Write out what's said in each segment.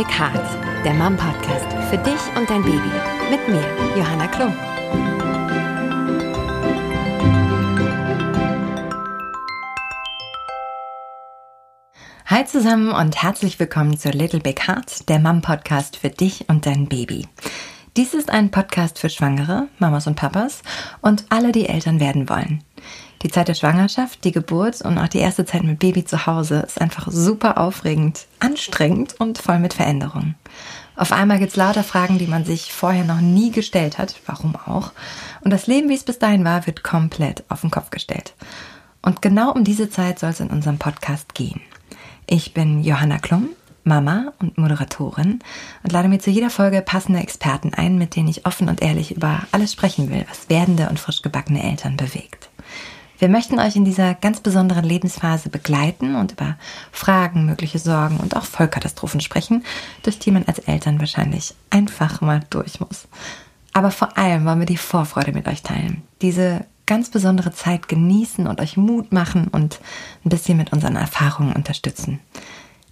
Big Heart, der Mom Podcast für dich und dein Baby. Mit mir, Johanna Klum. Hi zusammen und herzlich willkommen zu Little Big Heart, der Mom Podcast für dich und dein Baby. Dies ist ein Podcast für Schwangere, Mamas und Papas und alle, die Eltern werden wollen. Die Zeit der Schwangerschaft, die Geburt und auch die erste Zeit mit Baby zu Hause ist einfach super aufregend, anstrengend und voll mit Veränderungen. Auf einmal gibt's lauter Fragen, die man sich vorher noch nie gestellt hat, warum auch. Und das Leben, wie es bis dahin war, wird komplett auf den Kopf gestellt. Und genau um diese Zeit soll es in unserem Podcast gehen. Ich bin Johanna Klum, Mama und Moderatorin und lade mir zu jeder Folge passende Experten ein, mit denen ich offen und ehrlich über alles sprechen will, was werdende und frisch gebackene Eltern bewegt. Wir möchten euch in dieser ganz besonderen Lebensphase begleiten und über Fragen, mögliche Sorgen und auch Vollkatastrophen sprechen, durch die man als Eltern wahrscheinlich einfach mal durch muss. Aber vor allem wollen wir die Vorfreude mit euch teilen. Diese ganz besondere Zeit genießen und euch Mut machen und ein bisschen mit unseren Erfahrungen unterstützen.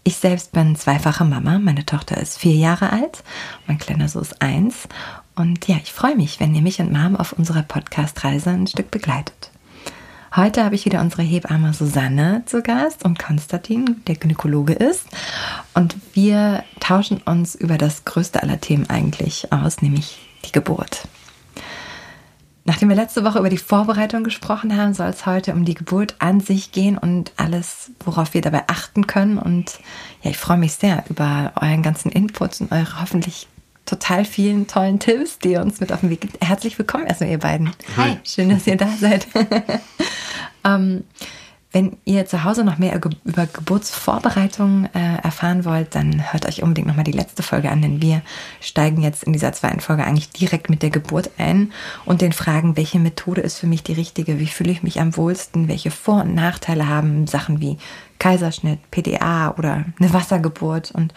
Ich selbst bin zweifache Mama. Meine Tochter ist vier Jahre alt, mein kleiner Sohn ist eins. Und ja, ich freue mich, wenn ihr mich und Mom auf unserer Podcast-Reise ein Stück begleitet. Heute habe ich wieder unsere Hebamme Susanne zu Gast und Konstantin, der Gynäkologe ist. Und wir tauschen uns über das größte aller Themen eigentlich aus, nämlich die Geburt. Nachdem wir letzte Woche über die Vorbereitung gesprochen haben, soll es heute um die Geburt an sich gehen und alles, worauf wir dabei achten können. Und ja, ich freue mich sehr über euren ganzen Input und eure hoffentlich total vielen tollen Tipps, die ihr uns mit auf den Weg gibt. Herzlich willkommen erstmal, ihr beiden. Hi. Schön, dass ihr da seid. ähm, wenn ihr zu Hause noch mehr über Geburtsvorbereitungen äh, erfahren wollt, dann hört euch unbedingt nochmal die letzte Folge an, denn wir steigen jetzt in dieser zweiten Folge eigentlich direkt mit der Geburt ein und den Fragen, welche Methode ist für mich die richtige, wie fühle ich mich am wohlsten, welche Vor- und Nachteile haben Sachen wie Kaiserschnitt, PDA oder eine Wassergeburt. Und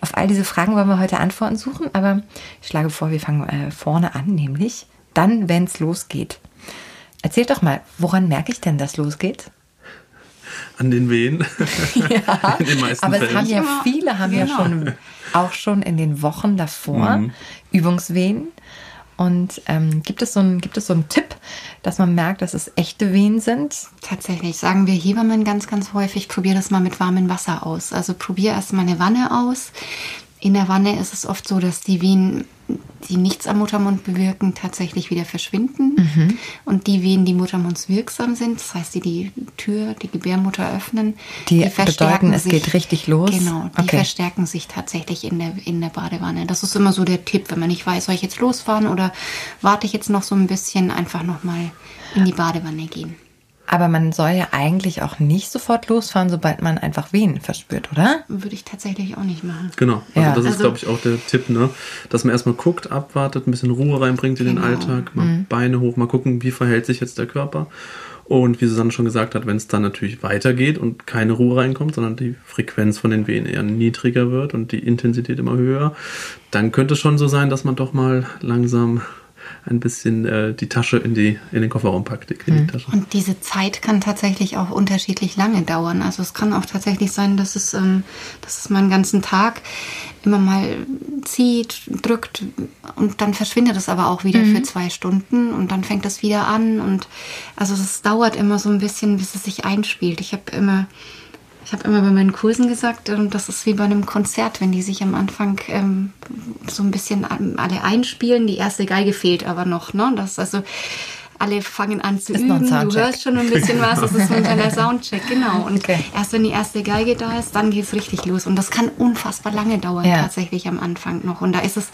auf all diese Fragen wollen wir heute Antworten suchen, aber ich schlage vor, wir fangen äh, vorne an, nämlich dann, wenn es losgeht. Erzählt doch mal, woran merke ich denn, dass losgeht? an den Wehen. Ja, in den meisten aber Fällen. es haben ja viele, haben genau. ja schon auch schon in den Wochen davor mhm. Übungswehen. Und ähm, gibt, es so ein, gibt es so einen Tipp, dass man merkt, dass es echte Wehen sind? Tatsächlich, sagen wir Hebammen ganz, ganz häufig, probier das mal mit warmem Wasser aus. Also probier erst mal eine Wanne aus. In der Wanne ist es oft so, dass die Wehen die nichts am Muttermund bewirken, tatsächlich wieder verschwinden. Mhm. Und die Wehen, die muttermundswirksam sind, das heißt, die die Tür, die Gebärmutter öffnen, die, die verstärken bedeuten, es sich, geht richtig los. Genau, die okay. verstärken sich tatsächlich in der, in der Badewanne. Das ist immer so der Tipp, wenn man nicht weiß, soll ich jetzt losfahren oder warte ich jetzt noch so ein bisschen, einfach nochmal in die Badewanne gehen. Aber man soll ja eigentlich auch nicht sofort losfahren, sobald man einfach Wehen verspürt, oder? Würde ich tatsächlich auch nicht machen. Genau. Also ja. das ist, also, glaube ich, auch der Tipp, ne? Dass man erstmal guckt, abwartet, ein bisschen Ruhe reinbringt in genau. den Alltag, mal mhm. Beine hoch, mal gucken, wie verhält sich jetzt der Körper. Und wie Susanne schon gesagt hat, wenn es dann natürlich weitergeht und keine Ruhe reinkommt, sondern die Frequenz von den Wehen eher niedriger wird und die Intensität immer höher, dann könnte es schon so sein, dass man doch mal langsam ein bisschen äh, die Tasche in, die, in den Kofferraum packt. Die mhm. Und diese Zeit kann tatsächlich auch unterschiedlich lange dauern. Also es kann auch tatsächlich sein, dass es, ähm, dass es mal einen ganzen Tag immer mal zieht, drückt und dann verschwindet es aber auch wieder mhm. für zwei Stunden und dann fängt es wieder an und also es dauert immer so ein bisschen, bis es sich einspielt. Ich habe immer ich habe immer bei meinen Kursen gesagt, ähm, das ist wie bei einem Konzert, wenn die sich am Anfang ähm, so ein bisschen alle einspielen. Die erste Geige fehlt aber noch. Ne? Das also alle fangen an zu ist üben. Du hörst schon ein bisschen was. Das ist so ein kleiner Soundcheck, genau. Und okay. erst wenn die erste Geige da ist, dann geht es richtig los. Und das kann unfassbar lange dauern, ja. tatsächlich am Anfang noch. Und da ist es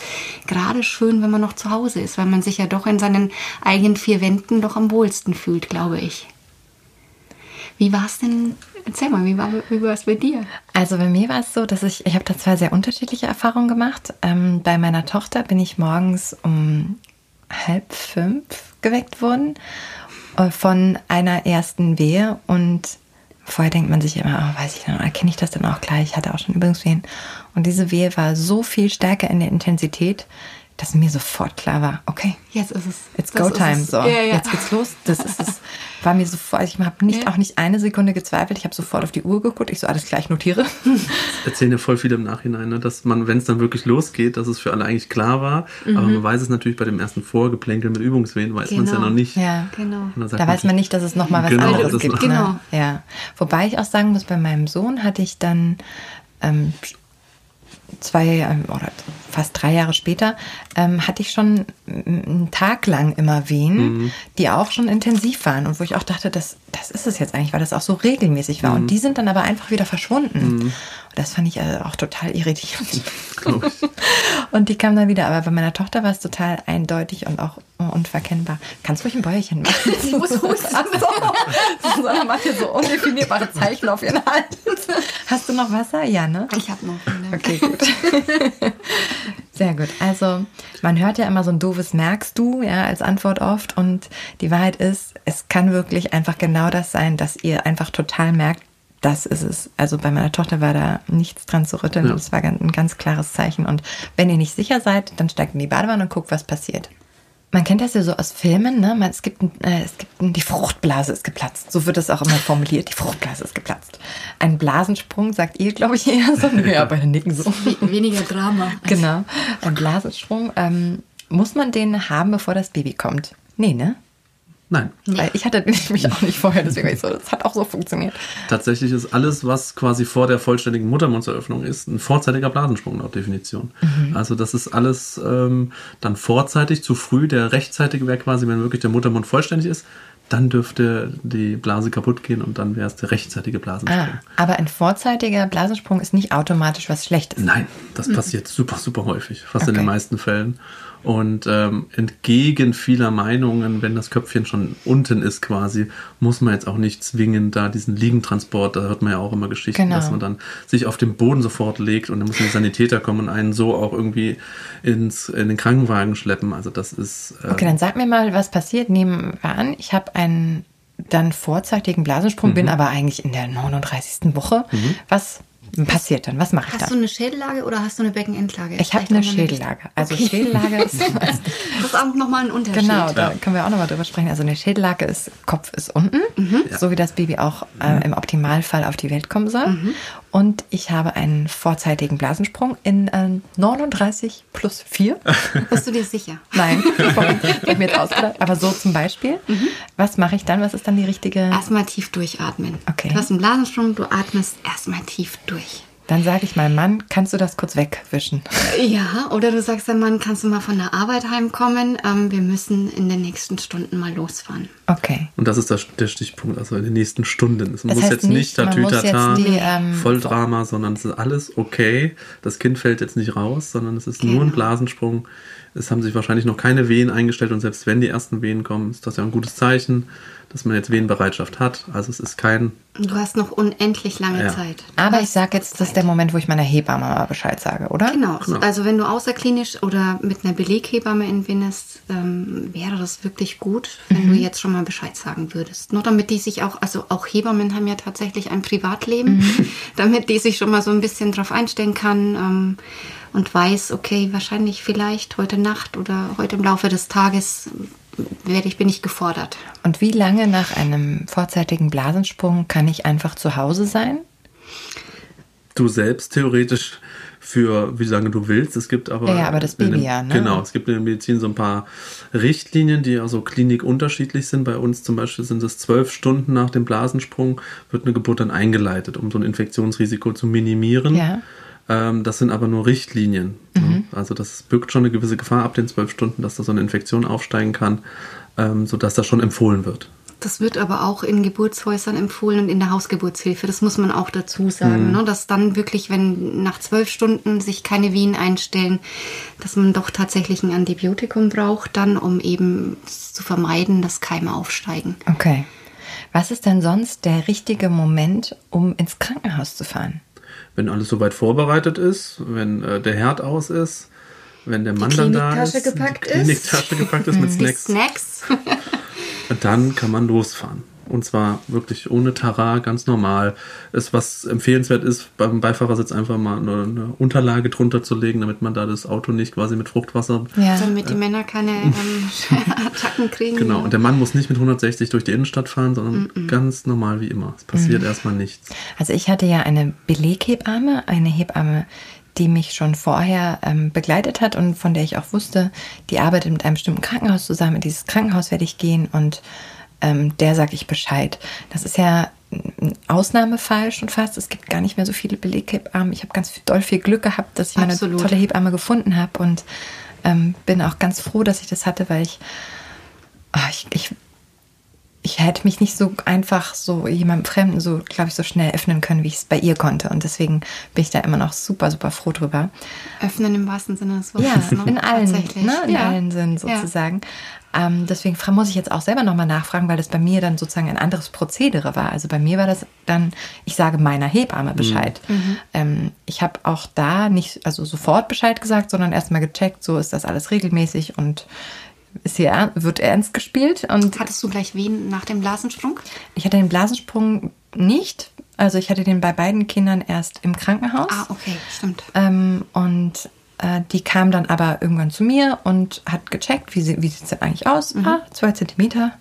gerade schön, wenn man noch zu Hause ist, weil man sich ja doch in seinen eigenen vier Wänden doch am wohlsten fühlt, glaube ich. Wie war es denn Erzähl mal, wie war, es bei dir? Also bei mir war es so, dass ich, ich habe da zwei sehr unterschiedliche Erfahrungen gemacht. Ähm, bei meiner Tochter bin ich morgens um halb fünf geweckt worden äh, von einer ersten Wehe und vorher denkt man sich immer, oh, weiß ich dann, erkenne ich das dann auch gleich, ich hatte auch schon Übungswehen. Und diese Wehe war so viel stärker in der Intensität, dass mir sofort klar war, okay, Jetzt ist es. it's das go time. es. So, Ja, ja. jetzt geht's los. Das ist es. War mir sofort, ich habe nicht, Ja. auch nicht eine Sekunde gezweifelt. Ich habe sofort auf die Uhr geguckt. Ich so, alles gleich notiere. erzählen ja voll viele im Nachhinein, ne? dass man, wenn es dann wirklich losgeht, dass es für alle eigentlich klar war. Aber man weiß es natürlich bei dem ersten Vorgeplänkel mit Übungswehen, weiß man es ja Genau. noch nicht. Ja. Genau. Da weiß man nicht, dass es noch mal was Genau, anderes das gibt. Ne? Genau. Ja. Wobei ich auch sagen muss, bei meinem Sohn hatte ich dann ähm, zwei ähm, oder fast drei Jahre später ähm, hatte ich schon einen Tag lang immer Wehen, die auch schon intensiv waren und wo ich auch dachte, das, das ist es jetzt eigentlich, weil das auch so regelmäßig war. Und die sind dann aber einfach wieder verschwunden. Und das fand ich äh, auch total irritierend. Und die kam dann wieder. Aber bei meiner Tochter war es total eindeutig und auch unverkennbar. Kannst ruhig ein Bäuerchen machen. Sie muss husten. Ach so. Susanne macht hier so undefinierbare Zeichen auf ihren Hals. Hast du noch Wasser? Ja, ne? Ich habe noch. eine. Okay, gut. Sehr gut. Also, man hört ja immer so ein doofes Merkst du, ja, als Antwort oft. Und die Wahrheit ist, es kann wirklich einfach genau das sein, dass ihr einfach total merkt, das ist es. Also bei meiner Tochter war da nichts dran zu rütteln. Ja. Das war ein ganz klares Zeichen. Und wenn ihr nicht sicher seid, dann steigt in die Badewanne und guckt, was passiert. Man kennt das ja so aus Filmen, ne? Man, es gibt, äh, es gibt ein, die Fruchtblase ist geplatzt. So wird es auch immer formuliert. Die Fruchtblase ist geplatzt. Ein Blasensprung sagt ihr, glaube ich, eher so. Ja, bei den Nicken so. Weniger Drama. Genau. Ein Blasensprung. Ähm, muss man den haben, bevor das Baby kommt? Nee, ne? Nein. Weil ich hatte nämlich auch nicht vorher, deswegen war ich so, das hat auch so funktioniert. Tatsächlich ist alles, was quasi vor der vollständigen Muttermundseröffnung ist, ein vorzeitiger Blasensprung laut Definition. Also das ist alles ähm, dann vorzeitig, zu früh. Der rechtzeitige wäre quasi, wenn wirklich der Muttermund vollständig ist, dann dürfte die Blase kaputt gehen und dann wäre es der rechtzeitige Blasensprung. Ah, aber ein vorzeitiger Blasensprung ist nicht automatisch was Schlechtes. Nein, das passiert super, super häufig, fast in Okay. den meisten Fällen. Und ähm, entgegen vieler Meinungen, wenn das Köpfchen schon unten ist quasi, muss man jetzt auch nicht zwingend da diesen Liegentransport, da hört man ja auch immer Geschichten, Genau. dass man dann sich auf den Boden sofort legt und dann müssen die Sanitäter kommen und einen so auch irgendwie ins, in den Krankenwagen schleppen. Also das ist... Äh, Okay, dann sag mir mal, was passiert. Nehmen wir an, ich habe einen dann vorzeitigen Blasensprung, Mhm. bin aber eigentlich in der 39. Woche. Was passiert dann? Was mache ich Hast dann? du eine Schädellage oder hast du eine Beckenendlage? Ich habe eine. Schädellage. Also Okay. Schädellage ist Das ist auch nochmal ein Unterschied. Genau, da Ja. können wir auch nochmal drüber sprechen. Also eine Schädellage ist, Kopf ist unten, so wie das Baby auch äh, im Optimalfall auf die Welt kommen soll. Und ich habe einen vorzeitigen Blasensprung in äh, 39 plus 4. Bist du dir sicher? Nein, ich habe mir jetzt ausgedacht. Aber so zum Beispiel. Was mache ich dann? Was ist dann die richtige? Erstmal tief durchatmen. Okay. Du hast einen Blasensprung, du atmest erstmal tief durch. Dann sage ich meinem Mann, kannst du das kurz wegwischen? Ja, oder du sagst dem Mann, kannst du mal von der Arbeit heimkommen? Ähm, wir müssen in den nächsten Stunden mal losfahren. Okay. Und das ist das, der Stichpunkt, also in den nächsten Stunden. Es Das muss heißt jetzt nicht nicht, man muss Tatütata, jetzt die, ähm, Volldrama, sondern es ist alles okay. Das Kind fällt jetzt nicht raus, sondern es ist nur ein Genau. Blasensprung. Es haben sich wahrscheinlich noch keine Wehen eingestellt und selbst wenn die ersten Wehen kommen, ist das ja ein gutes Zeichen, dass man jetzt Wehenbereitschaft hat. Also es ist kein, du hast noch unendlich lange Ja. Zeit. Aber ich sage jetzt, das ist der Moment, wo ich meiner Hebamme mal Bescheid sage, oder? Genau. Genau. Also wenn du außerklinisch oder mit einer Beleghebamme entbindest, ähm, wäre das wirklich gut, wenn du jetzt schon mal Bescheid sagen würdest. Nur damit die sich auch, also auch Hebammen haben ja tatsächlich ein Privatleben, damit die sich schon mal so ein bisschen drauf einstellen kann ähm, und weiß, okay, wahrscheinlich vielleicht heute Nacht oder heute im Laufe des Tages werde ich, bin ich gefordert. Und wie lange nach einem vorzeitigen Blasensprung kann ich einfach zu Hause sein? du selbst theoretisch für wie lange du willst. Es gibt aber. Ja, aber das Baby dem- ja, ne? Genau, es gibt in der Medizin so ein paar Richtlinien, die also klinikunterschiedlich sind. Bei uns zum Beispiel sind es zwölf Stunden nach dem Blasensprung, wird eine Geburt dann eingeleitet, um so ein Infektionsrisiko zu minimieren. Ja. Ähm, das sind aber nur Richtlinien. Mhm. Ne? Also das birgt schon eine gewisse Gefahr ab den zwölf Stunden, dass da so eine Infektion aufsteigen kann, ähm, sodass das schon empfohlen wird. Das wird aber auch in Geburtshäusern empfohlen und in der Hausgeburtshilfe. Das muss man auch dazu sagen, ne? dass dann wirklich, wenn nach zwölf Stunden sich keine Wehen einstellen, dass man doch tatsächlich ein Antibiotikum braucht, dann um eben zu vermeiden, dass Keime aufsteigen. Okay. Was ist denn sonst der richtige Moment, um ins Krankenhaus zu fahren? Wenn alles soweit vorbereitet ist, wenn äh, der Herd aus ist, wenn der Mann dann da ist, gepackt die ist. Kliniktasche gepackt ist mit Die Snacks, Snacks. dann kann man losfahren. Und zwar wirklich ohne Tara, ganz normal. Ist, was empfehlenswert ist, beim Beifahrersitz einfach mal eine, eine Unterlage drunter zu legen, damit man da das Auto nicht quasi mit Fruchtwasser. Ja. Damit die Männer keine ähm, Attacken kriegen. Genau, und der Mann muss nicht mit 160 durch die Innenstadt fahren, sondern mm -mm. ganz normal wie immer. Es passiert mm. erstmal nichts. Also ich hatte ja eine Beleghebamme, eine Hebamme, die mich schon vorher ähm, begleitet hat und von der ich auch wusste, die arbeitet mit einem bestimmten Krankenhaus zusammen. In dieses Krankenhaus werde ich gehen und ähm, der sage ich Bescheid. Das ist ja ein Ausnahmefall schon fast. Es gibt gar nicht mehr so viele Beleghebammen. Ich habe ganz viel, doll viel Glück gehabt, dass ich Absolut. meine tolle Hebamme gefunden habe und ähm, bin auch ganz froh, dass ich das hatte, weil ich, oh, ich, ich ich hätte mich nicht so einfach so jemandem Fremden so, glaube ich, so schnell öffnen können, wie ich es bei ihr konnte. Und deswegen bin ich da immer noch super, super froh drüber. Öffnen im wahrsten Sinne des Wortes. Ja, ne? in allen, ne? in ja. allen Sinnen sozusagen. Ja. Ähm, deswegen muss ich jetzt auch selber nochmal nachfragen, weil das bei mir dann sozusagen ein anderes Prozedere war. Also bei mir war das dann, ich sage meiner Hebamme Bescheid. Mhm. mhm. Ähm, ich habe auch da nicht, also sofort Bescheid gesagt, sondern erstmal gecheckt, so ist das alles regelmäßig und ist hier, wird ernst gespielt. Und Hattest du gleich Wehen nach dem Blasensprung? Ich hatte den Blasensprung nicht. Also ich hatte den bei beiden Kindern erst im Krankenhaus. Ah, okay, stimmt. Ähm, und äh, die kam dann aber irgendwann zu mir und hat gecheckt, wie, wie sieht es denn eigentlich aus? Mhm. Ah, zwei Zentimeter,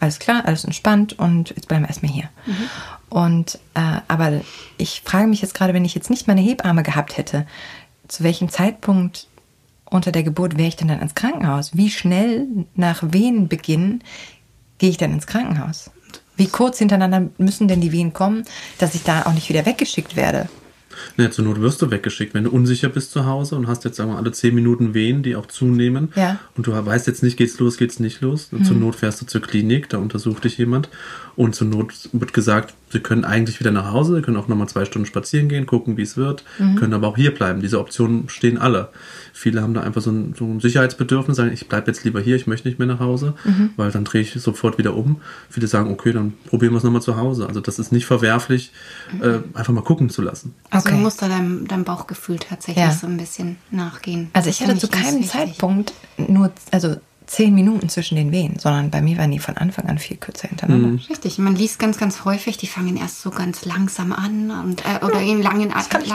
alles klar, alles entspannt und jetzt bleiben wir erstmal hier. Mhm. Und äh, aber ich frage mich jetzt gerade, wenn ich jetzt nicht meine Hebamme gehabt hätte, zu welchem Zeitpunkt unter der Geburt wäre ich denn dann ins Krankenhaus? Wie schnell nach Wehenbeginn gehe ich dann ins Krankenhaus? Wie kurz hintereinander müssen denn die Wehen kommen, dass ich da auch nicht wieder weggeschickt werde? Naja, zur Not wirst du weggeschickt. Wenn du unsicher bist zu Hause und hast jetzt sagen wir, alle zehn Minuten Wehen, die auch zunehmen, ja. und du weißt jetzt nicht, geht's los, geht's nicht los, mhm. zur Not fährst du zur Klinik, da untersucht dich jemand und zur Not wird gesagt, sie können eigentlich wieder nach Hause, sie können auch nochmal zwei Stunden spazieren gehen, gucken, wie es wird, mhm. können aber auch hier bleiben. Diese Optionen stehen alle. Viele haben da einfach so ein, so ein Sicherheitsbedürfnis, sagen, ich bleibe jetzt lieber hier, ich möchte nicht mehr nach Hause, mhm. weil dann drehe ich sofort wieder um. Viele sagen, okay, dann probieren wir es nochmal zu Hause. Also das ist nicht verwerflich, mhm. äh, einfach mal gucken zu lassen. Also okay. du musst da deinem, deinem Bauchgefühl tatsächlich ja. so ein bisschen nachgehen. Also ich hatte zu keinem Zeitpunkt nur, also zehn Minuten zwischen den Wehen, sondern bei mir waren die von Anfang an viel kürzer hintereinander. Mhm. Richtig, man liest ganz, ganz häufig, die fangen erst so ganz langsam an und, äh, oder in langen, Abständen.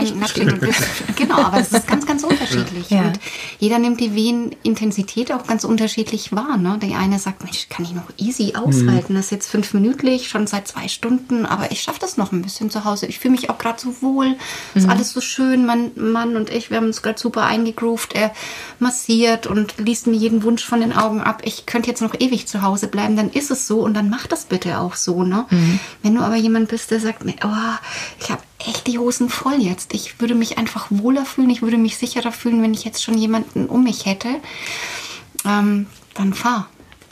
Genau, aber es ist ganz, ganz unterschiedlich. Ja. Und jeder nimmt die Wehenintensität auch ganz unterschiedlich wahr. Ne? Der eine sagt, Mensch, kann ich noch easy aushalten. Mhm. Das ist jetzt fünf minütlich, schon seit zwei Stunden, aber ich schaffe das noch ein bisschen zu Hause. Ich fühle mich auch gerade so wohl. Ist mhm. alles so schön. Mein Mann und ich, wir haben uns gerade super eingegroovt. Er massiert und liest mir jeden Wunsch von den Augen ab, ich könnte jetzt noch ewig zu Hause bleiben, dann ist es so und dann mach das bitte auch so. Ne? Mhm. Wenn du aber jemand bist, der sagt, oh, ich habe echt die Hosen voll jetzt. Ich würde mich einfach wohler fühlen, ich würde mich sicherer fühlen, wenn ich jetzt schon jemanden um mich hätte, ähm, dann fahr.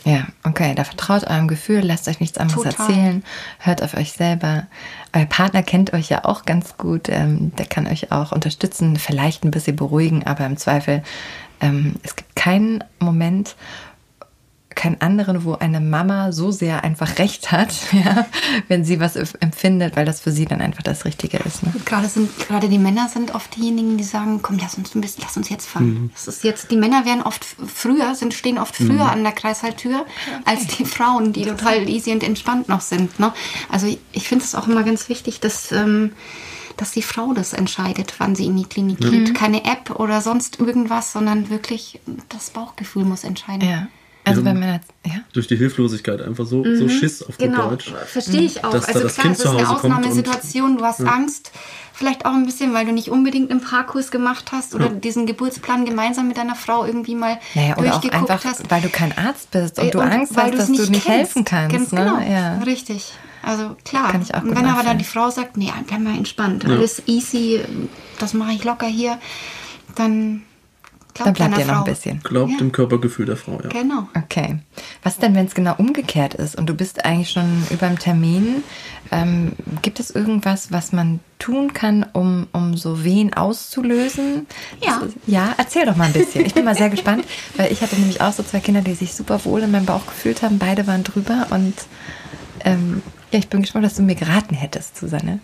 Ja, okay, da vertraut eurem Gefühl, lasst euch nichts anderes Total. erzählen, hört auf euch selber. Euer Partner kennt euch ja auch ganz gut, ähm, der kann euch auch unterstützen, vielleicht ein bisschen beruhigen, aber im Zweifel, ähm, es gibt keinen Moment, keinen anderen, wo eine Mama so sehr einfach recht hat, ja, wenn sie was empfindet, weil das für sie dann einfach das Richtige ist. Ne? Gerade sind gerade die Männer sind oft diejenigen, die sagen, komm, lass uns ein bisschen, lass uns jetzt fahren. Mhm. Das ist jetzt, die Männer werden oft früher, sind stehen oft früher mhm. an der Kreishaltür okay. als die Frauen, die total easy und entspannt noch sind. Ne? Also ich, ich finde es auch immer ganz wichtig, dass ähm, dass die Frau das entscheidet, wann sie in die Klinik geht. Mhm. Keine App oder sonst irgendwas, sondern wirklich das Bauchgefühl muss entscheiden. Ja. Also wenn man ja? durch die Hilflosigkeit einfach so, mhm. so Schiss auf gut genau. Deutsch. Verstehe ich auch. also da klar, es ist eine Ausnahmesituation, du hast ja. Angst. Vielleicht auch ein bisschen, weil du nicht unbedingt einen Parkkurs gemacht hast oder ja. diesen Geburtsplan gemeinsam mit deiner Frau irgendwie mal naja, oder durchgeguckt auch einfach, hast. Weil du kein Arzt bist und, äh, und du Angst hast, dass nicht du nicht kennst. helfen kannst. Genau, ne? ja. richtig. Also klar. Kann ich auch und wenn aber dann die Frau sagt, nee, bleib mal entspannt, alles easy, das mache ich locker hier, dann Glaubt dann bleibt ihr noch ein bisschen. Glaubt ja. dem Körpergefühl der Frau, ja. Genau. Okay. Was denn, wenn es genau umgekehrt ist und du bist eigentlich schon über dem Termin? Ähm, gibt es irgendwas, was man tun kann, um, um so Wehen auszulösen? Ja. Ist, ja, erzähl doch mal ein bisschen. Ich bin mal sehr gespannt, weil ich hatte nämlich auch so zwei Kinder, die sich super wohl in meinem Bauch gefühlt haben. Beide waren drüber und ähm, ja, ich bin gespannt, dass du mir geraten hättest, Susanne.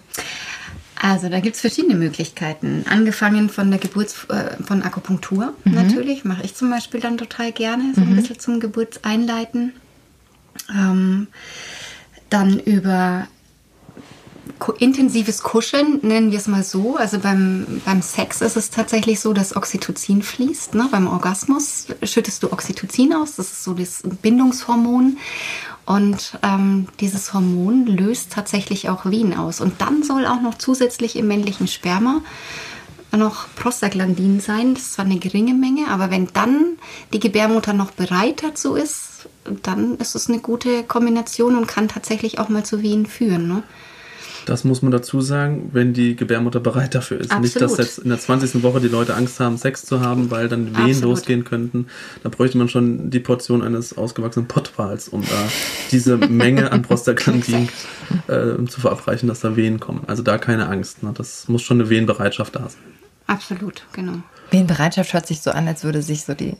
Also da gibt es verschiedene Möglichkeiten. Angefangen von der Geburts äh, von Akupunktur mhm. natürlich, mache ich zum Beispiel dann total gerne, so mhm. ein bisschen zum Geburtseinleiten. Ähm, Dann über intensives Kuscheln, nennen wir es mal so. Also beim, beim Sex ist es tatsächlich so, dass Oxytocin fließt. Ne? Beim Orgasmus schüttest du Oxytocin aus. Das ist so das Bindungshormon. Und ähm, dieses Hormon löst tatsächlich auch Wehen aus. Und dann soll auch noch zusätzlich im männlichen Sperma noch Prostaglandin sein. Das ist zwar eine geringe Menge, aber wenn dann die Gebärmutter noch bereit dazu ist, dann ist es eine gute Kombination und kann tatsächlich auch mal zu Wehen führen. Ne? Das muss man dazu sagen, wenn die Gebärmutter bereit dafür ist. Absolut. Nicht, dass jetzt in der 20. Woche die Leute Angst haben, Sex zu haben, weil dann Wehen Absolut. losgehen könnten. Da bräuchte man schon die Portion eines ausgewachsenen Pottwals, um da diese Menge an Prostaglandin äh, zu verabreichen, dass da Wehen kommen. Also da keine Angst. Ne? Das muss schon eine Wehenbereitschaft da sein. Absolut, genau. Wehenbereitschaft hört sich so an, als würde sich so die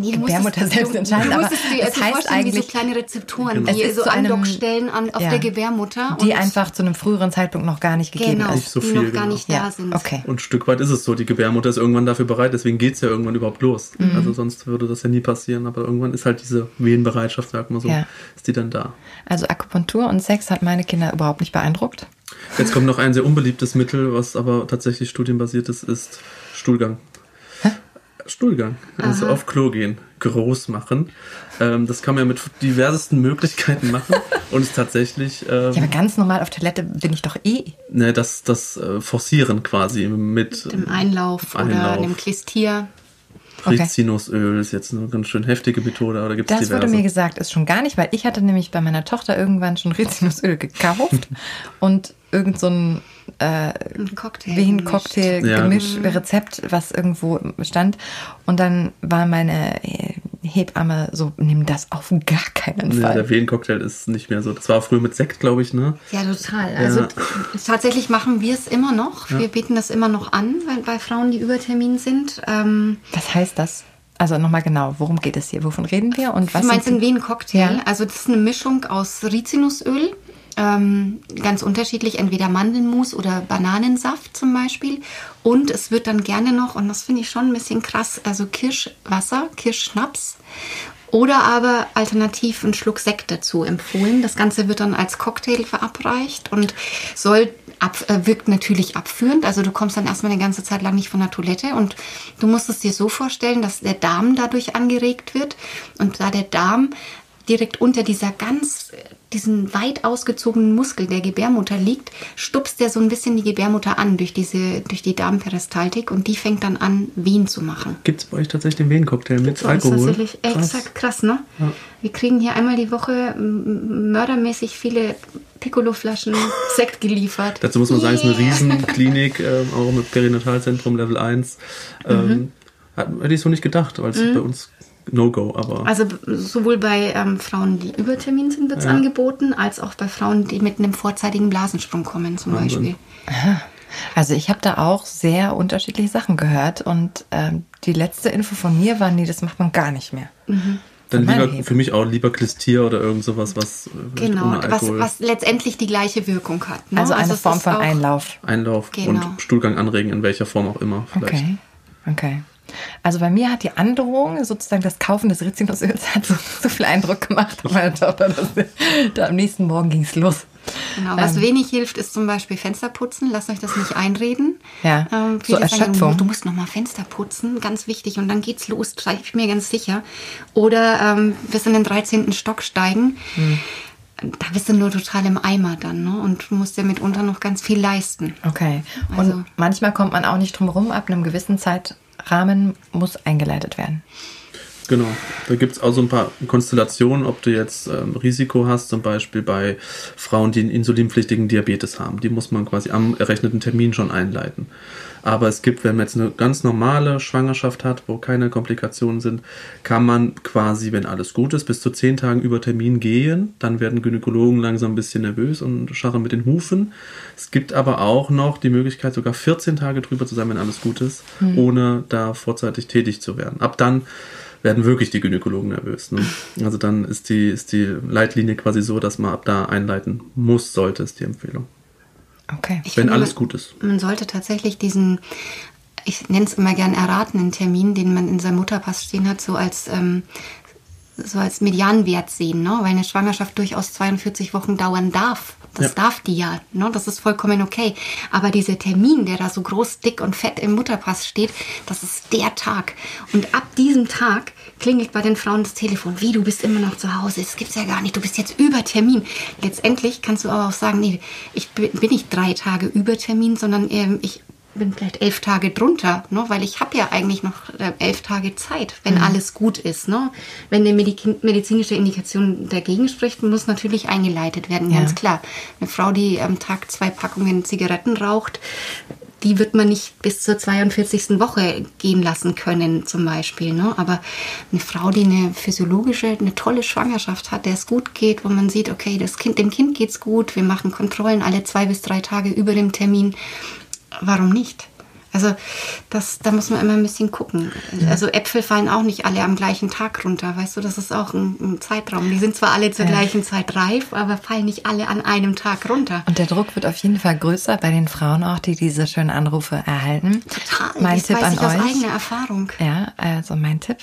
Nee, Gebärmutter musstest, selbst entscheiden. aber es heißt eigentlich wie so kleine Rezeptoren, genau. die so Andockstellen an, auf ja, der Gebärmutter. Die einfach zu einem früheren Zeitpunkt noch gar nicht gegeben genau, ist. so viel, die noch genau. gar nicht ja. da sind. Okay. Und ein Stück weit ist es so, die Gebärmutter ist irgendwann dafür bereit, deswegen geht es ja irgendwann überhaupt los. Mhm. Also sonst würde das ja nie passieren, aber irgendwann ist halt diese Wehenbereitschaft, sagt man so, ja. ist die dann da. Also Akupunktur und Sex hat meine Kinder überhaupt nicht beeindruckt. Jetzt kommt noch ein sehr unbeliebtes Mittel, was aber tatsächlich studienbasiert ist, ist Stuhlgang. Stuhlgang, also Aha. auf Klo gehen, groß machen. Ähm, das kann man ja mit diversesten Möglichkeiten machen und ist tatsächlich. Ähm, ja, aber ganz normal auf Toilette bin ich doch eh. Ne, das, das äh, Forcieren quasi mit, mit dem Einlauf, Einlauf. oder dem Klistier. Rizinusöl okay. ist jetzt eine ganz schön heftige Methode, aber gibt es Das wurde mir gesagt, ist schon gar nicht, weil ich hatte nämlich bei meiner Tochter irgendwann schon Rizinusöl gekauft und irgend so ein äh, ein Cocktail wie ein Cocktail-Gemisch, ja. Rezept, was irgendwo stand. Und dann war meine äh, Hebamme so, nimm das auf gar keinen Fall. Ja, der Wehencocktail ist nicht mehr so. Das war früher mit Sekt, glaube ich, ne? Ja, total. Also tatsächlich machen wir es immer noch. Ja. Wir bieten das immer noch an bei, bei Frauen, die Übertermin sind. Ähm, was heißt das? Also nochmal genau, worum geht es hier? Wovon reden wir? Und was du meinst ein Wien-Cocktail? Ja. Also das ist eine Mischung aus Rizinusöl, ähm, ganz unterschiedlich, entweder Mandelmus oder Bananensaft zum Beispiel. Und es wird dann gerne noch, und das finde ich schon ein bisschen krass, also Kirschwasser, Kirschschnaps oder aber alternativ einen Schluck Sekt dazu empfohlen. Das Ganze wird dann als Cocktail verabreicht und soll ab, äh, wirkt natürlich abführend. Also du kommst dann erstmal eine ganze Zeit lang nicht von der Toilette und du musst es dir so vorstellen, dass der Darm dadurch angeregt wird und da der Darm direkt unter dieser ganz, diesen weit ausgezogenen Muskel der Gebärmutter liegt, stupst der so ein bisschen die Gebärmutter an durch diese, durch die Darmperistaltik und die fängt dann an, Wehen zu machen. Gibt es bei euch tatsächlich den Wehencocktail mit Alkohol? Das tatsächlich exakt krass, ne? Ja. Wir kriegen hier einmal die Woche mördermäßig viele Piccolo-Flaschen Sekt geliefert. Dazu muss man yeah. sagen, es ist eine Riesenklinik, äh, auch mit Perinatalzentrum Level 1. Ähm, mhm. Hätte ich so nicht gedacht, weil es mhm. bei uns No-Go, aber. Also sowohl bei ähm, Frauen, die Übertermin sind, wird es ja. angeboten, als auch bei Frauen, die mit einem vorzeitigen Blasensprung kommen, zum Wahnsinn. Beispiel. Also ich habe da auch sehr unterschiedliche Sachen gehört und ähm, die letzte Info von mir war, nee, das macht man gar nicht mehr. Mhm. Dann lieber, für mich auch lieber Klistier oder irgend sowas, was äh, genau, was, was letztendlich die gleiche Wirkung hat. Ne? Also eine also Form von Einlauf. Einlauf genau. und Stuhlgang anregen, in welcher Form auch immer. Vielleicht. Okay, okay. Also bei mir hat die Androhung, sozusagen das Kaufen des Rizinusöls, hat so, so viel Eindruck gemacht auf meine Tochter, dass da am nächsten Morgen ging es los. Genau, was ähm, wenig hilft, ist zum Beispiel Fenster putzen. Lasst euch das nicht einreden. Ja, ähm, so Erschöpfung. Sagen, du musst nochmal Fenster putzen, ganz wichtig. Und dann geht's los, da ich mir ganz sicher. Oder ähm, bis in den 13. Stock steigen. Hm da bist du nur total im Eimer dann, ne? Und musst ja mitunter noch ganz viel leisten. Okay. Also, und manchmal kommt man auch nicht drum herum, ab einem gewissen Zeit, Rahmen muss eingeleitet werden. Genau, da gibt es auch so ein paar Konstellationen, ob du jetzt ähm, Risiko hast, zum Beispiel bei Frauen, die einen insulinpflichtigen Diabetes haben. Die muss man quasi am errechneten Termin schon einleiten. Aber es gibt, wenn man jetzt eine ganz normale Schwangerschaft hat, wo keine Komplikationen sind, kann man quasi, wenn alles gut ist, bis zu zehn Tagen über Termin gehen. Dann werden Gynäkologen langsam ein bisschen nervös und scharren mit den Hufen. Es gibt aber auch noch die Möglichkeit, sogar 14 Tage drüber zu sein, wenn alles gut ist, mhm. ohne da vorzeitig tätig zu werden. Ab dann werden wirklich die Gynäkologen nervös. Ne? Also dann ist die, ist die Leitlinie quasi so, dass man ab da einleiten muss, sollte, ist die Empfehlung. Okay. Ich Wenn finde, alles gut ist. Man sollte tatsächlich diesen, ich nenne es immer gern erratenen Termin, den man in seinem Mutterpass stehen hat, so als ähm, so als Medianwert sehen, ne? weil eine Schwangerschaft durchaus 42 Wochen dauern darf. Das Ja. darf die ja, ne? das ist vollkommen okay. Aber dieser Termin, der da so groß, dick und fett im Mutterpass steht, das ist der Tag. Und ab diesem Tag klingelt bei den Frauen das Telefon. Wie, du bist immer noch zu Hause? Das gibt's ja gar nicht. Du bist jetzt über Termin. Letztendlich kannst du aber auch sagen, nee, ich bin nicht drei Tage über Termin, sondern ähm, ich bin vielleicht elf Tage drunter, ne? weil ich habe ja eigentlich noch äh, elf Tage Zeit, wenn alles gut ist. Ne? Wenn eine medizinische Indikation dagegen spricht, muss natürlich eingeleitet werden, Ja. ganz klar. Eine Frau, die am Tag zwei Packungen Zigaretten raucht, die wird man nicht bis zur 42. Woche gehen lassen können, zum Beispiel. Ne? Aber eine Frau, die eine physiologische, eine tolle Schwangerschaft hat, der es gut geht, wo man sieht, okay, das kind, dem Kind geht's gut, wir machen Kontrollen alle zwei bis drei Tage über dem Termin, warum nicht? Also das, da muss man immer ein bisschen gucken. Also Äpfel fallen auch nicht alle am gleichen Tag runter, weißt du, das ist auch ein, ein Zeitraum. Die sind zwar alle zur Ja. gleichen Zeit reif, aber fallen nicht alle an einem Tag runter. Und der Druck wird auf jeden Fall größer bei den Frauen auch, die diese schönen Anrufe erhalten. Total, Mein das Tipp weiß an ich aus euch. eigener Erfahrung. Ja, also mein Tipp.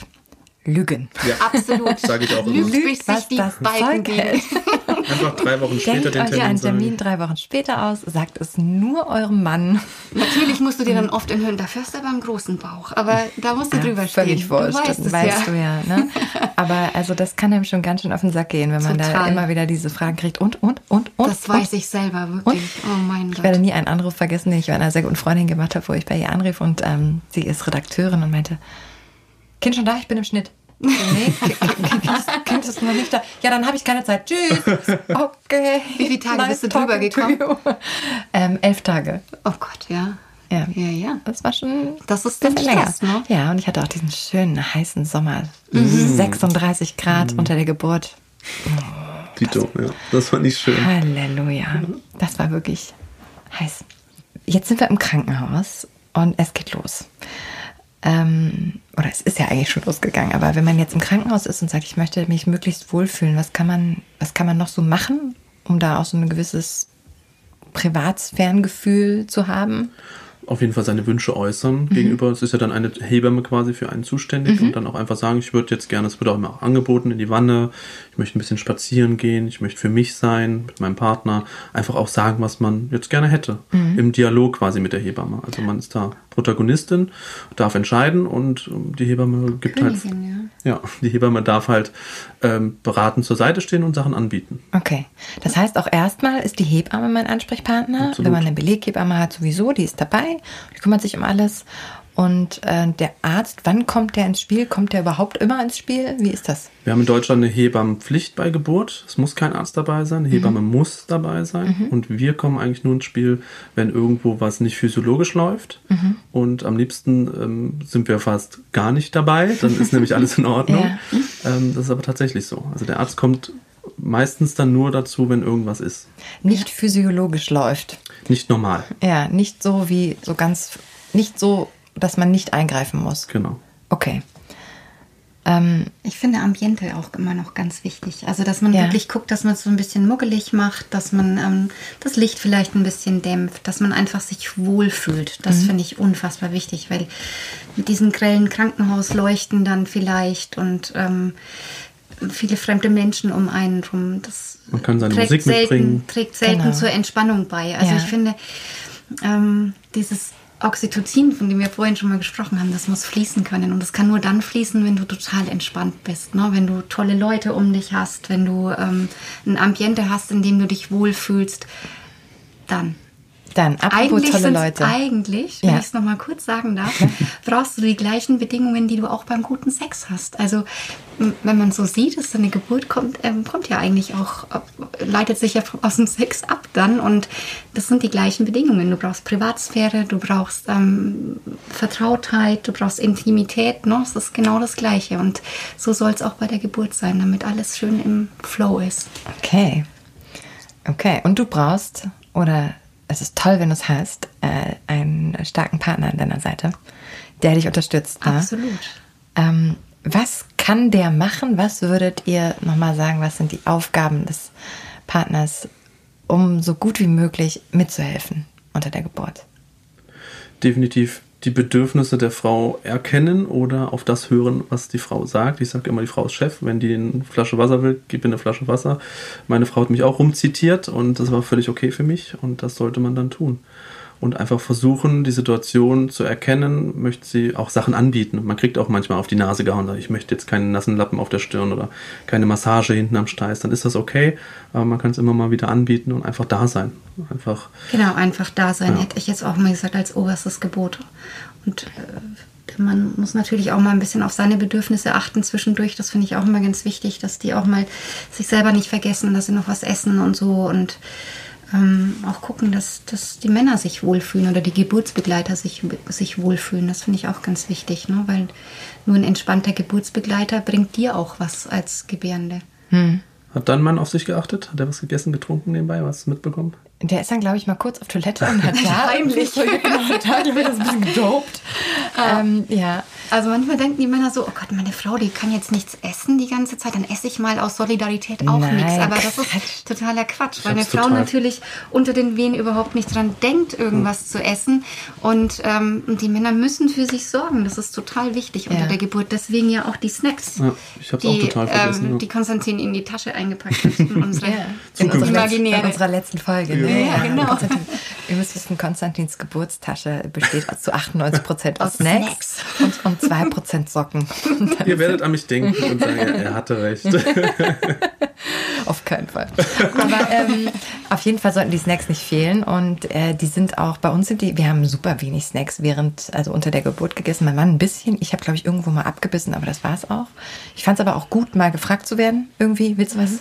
Lügen. Absolut. Sag ich auch immer. Lügt, Lügt, bis sich was die das Balken Zeug hält. Einfach drei Wochen später Denkt den euch Termin einen sagen. Termin drei Wochen später aus, sagt es nur eurem Mann. Natürlich musst du dir dann oft enthüllen, dafür hast du aber einen großen Bauch. Aber da musst du Ja, drüber stehen. völlig wurscht, weißt das weißt ja. du ja. Ne? Aber also das kann einem schon ganz schön auf den Sack gehen, wenn man da Total. immer wieder diese Fragen kriegt. Und, und, und, und. Das weiß und. ich selber wirklich. Oh mein Ich werde Gott. nie einen Anruf vergessen, den ich bei einer sehr guten Freundin gemacht habe, wo ich bei ihr anrief und ähm, sie ist Redakteurin und meinte, Kind schon da, ich bin im Schnitt. Nee, Kind- ist noch nicht da. Ja, dann habe ich keine Zeit. Tschüss. Okay. Wie viele Tage Nice bist du drüber gekommen? you. Ähm, elf Tage. Oh Gott, ja. Ja. Ja, ja. Das war schon. Das ist ein dann bisschen länger. Ne? Ja, und ich hatte auch diesen schönen heißen Sommer. Mhm. 36 Grad unter der Geburt. Tito, ja. Das war nicht schön. Halleluja. Das war wirklich heiß. Jetzt sind wir im Krankenhaus und es geht los. Ähm, oder es ist ja eigentlich schon losgegangen, aber wenn man jetzt im Krankenhaus ist und sagt, ich möchte mich möglichst wohlfühlen, was kann man, was kann man noch so machen, um da auch so ein gewisses Privatsphärengefühl zu haben? auf jeden Fall seine Wünsche Mhm. äußern gegenüber. Es ist ja dann eine Hebamme quasi für einen zuständig und dann auch einfach sagen, ich würde jetzt gerne, es wird auch immer angeboten in die Wanne, ich möchte ein bisschen spazieren gehen, ich möchte für mich sein, mit meinem Partner, einfach auch sagen, was man jetzt gerne hätte. Mhm. Im Dialog quasi mit der Hebamme. Also man ist da Protagonistin, darf entscheiden und ähm, die Hebamme gibt Königin, halt. ja. Ja, die Hebamme darf halt ähm, beratend zur Seite stehen und Sachen anbieten. Okay. Das heißt, auch erstmal ist die Hebamme mein Ansprechpartner. Absolut. Wenn man eine Beleghebamme hat, sowieso, die ist dabei, die kümmert sich um alles. Und äh, der Arzt, wann kommt der ins Spiel? Kommt der überhaupt immer ins Spiel? Wie ist das? Wir haben in Deutschland eine Hebammenpflicht bei Geburt. Es muss kein Arzt dabei sein. Eine Hebamme muss dabei sein. Und wir kommen eigentlich nur ins Spiel, wenn irgendwo was nicht physiologisch läuft. Und am liebsten ähm, sind wir fast gar nicht dabei. Dann ist nämlich alles in Ordnung. Ähm, das ist aber tatsächlich so. Also der Arzt kommt meistens dann nur dazu, wenn irgendwas ist. Nicht physiologisch läuft. Nicht normal. Ja, nicht so wie so ganz, nicht so, dass man nicht eingreifen muss. Genau. Okay. Ähm, Ich finde Ambiente auch immer noch ganz wichtig. Also, dass man Ja. wirklich guckt, dass man es so ein bisschen muggelig macht, dass man ähm, das Licht vielleicht ein bisschen dämpft, dass man einfach sich wohlfühlt. Das finde ich unfassbar wichtig, weil mit diesen grellen Krankenhausleuchten dann vielleicht und ähm, viele fremde Menschen um einen rum, das Man kann seine trägt Musik selten, mitbringen. trägt selten Genau. zur Entspannung bei. Also Ja. ich finde, ähm, dieses Oxytocin, von dem wir vorhin schon mal gesprochen haben, das muss fließen können. Und das kann nur dann fließen, wenn du total entspannt bist. Ne? Wenn du tolle Leute um dich hast, wenn du ähm, ein Ambiente hast, in dem du dich wohlfühlst, dann. Dann, apropos Eigentlich, tolle Leute. eigentlich wenn Ja. ich es nochmal kurz sagen darf, brauchst du die gleichen Bedingungen, die du auch beim guten Sex hast. Also wenn man so sieht, dass eine Geburt kommt, ähm, kommt ja eigentlich auch, äh, leitet sich ja aus dem Sex ab dann und das sind die gleichen Bedingungen. Du brauchst Privatsphäre, du brauchst ähm, Vertrautheit, du brauchst Intimität, ne? Das ist genau das Gleiche und so soll es auch bei der Geburt sein, damit alles schön im Flow ist. Okay. Okay. Und du brauchst, oder es ist toll, wenn du es hast, äh, einen starken Partner an deiner Seite, der dich unterstützt. Ne? Absolut. Ähm, was kann der machen? Was würdet ihr nochmal sagen? Was sind die Aufgaben des Partners, um so gut wie möglich mitzuhelfen unter der Geburt? definitiv die Bedürfnisse der Frau erkennen oder auf das hören, was die Frau sagt. Ich sage immer, die Frau ist Chef. Wenn die eine Flasche Wasser will, gib ihr eine Flasche Wasser. Meine Frau hat mich auch rumzitiert und das war völlig okay für mich und das sollte man dann tun und einfach versuchen, die Situation zu erkennen, möchte sie auch Sachen anbieten. Man kriegt auch manchmal auf die Nase gehauen, ich möchte jetzt keinen nassen Lappen auf der Stirn oder keine Massage hinten am Steiß, dann ist das okay, aber man kann es immer mal wieder anbieten und einfach da sein. Einfach, genau, einfach da sein, ja. hätte ich jetzt auch mal gesagt, als oberstes Gebot. Und äh, man muss natürlich auch mal ein bisschen auf seine Bedürfnisse achten zwischendurch. Das finde ich auch immer ganz wichtig, dass die auch mal sich selber nicht vergessen, dass sie noch was essen und so und ähm, auch gucken, dass, dass die Männer sich wohlfühlen oder die Geburtsbegleiter sich, sich wohlfühlen. Das finde ich auch ganz wichtig, ne? weil nur ein entspannter Geburtsbegleiter bringt dir auch was als Gebärende. Hm. Hat dein Mann auf sich geachtet? Hat er was gegessen, getrunken nebenbei? Was mitbekommen? Der ist dann, glaube ich, mal kurz auf Toilette und hat da heimlich so, genau, da, ich, das ein bisschen gedopt. Ja. Ähm, ja. Also manchmal denken die Männer so, oh Gott, meine Frau, die kann jetzt nichts essen die ganze Zeit, dann esse ich mal aus Solidarität auch nichts. Aber das ist totaler Quatsch, weil eine Frau natürlich unter den Wehen überhaupt nicht dran denkt, irgendwas mhm. zu essen. Und ähm, die Männer müssen für sich sorgen. Das ist total wichtig ja. unter der Geburt. Deswegen ja auch die Snacks, ja, ich die, auch total vergessen, ähm, die Konstantin in die Tasche eingepackt hat. In, unsere, ja. in, unserer, in unserer letzten Folge. Ne? Ja, genau. Ihr müsst wissen, Konstantins Geburtstasche besteht zu 98 Prozent aus, aus Snacks, Snacks. Und, und 2 Prozent Socken. Ihr werdet an mich denken und sagen, ja, er hatte recht. auf keinen Fall. Aber ähm, auf jeden Fall sollten die Snacks nicht fehlen und äh, die sind auch, bei uns sind die, wir haben super wenig Snacks während, also unter der Geburt gegessen. Mein Mann ein bisschen. Ich habe, glaube ich, irgendwo mal abgebissen, aber das war es auch. Ich fand es aber auch gut, mal gefragt zu werden. Irgendwie, willst du was?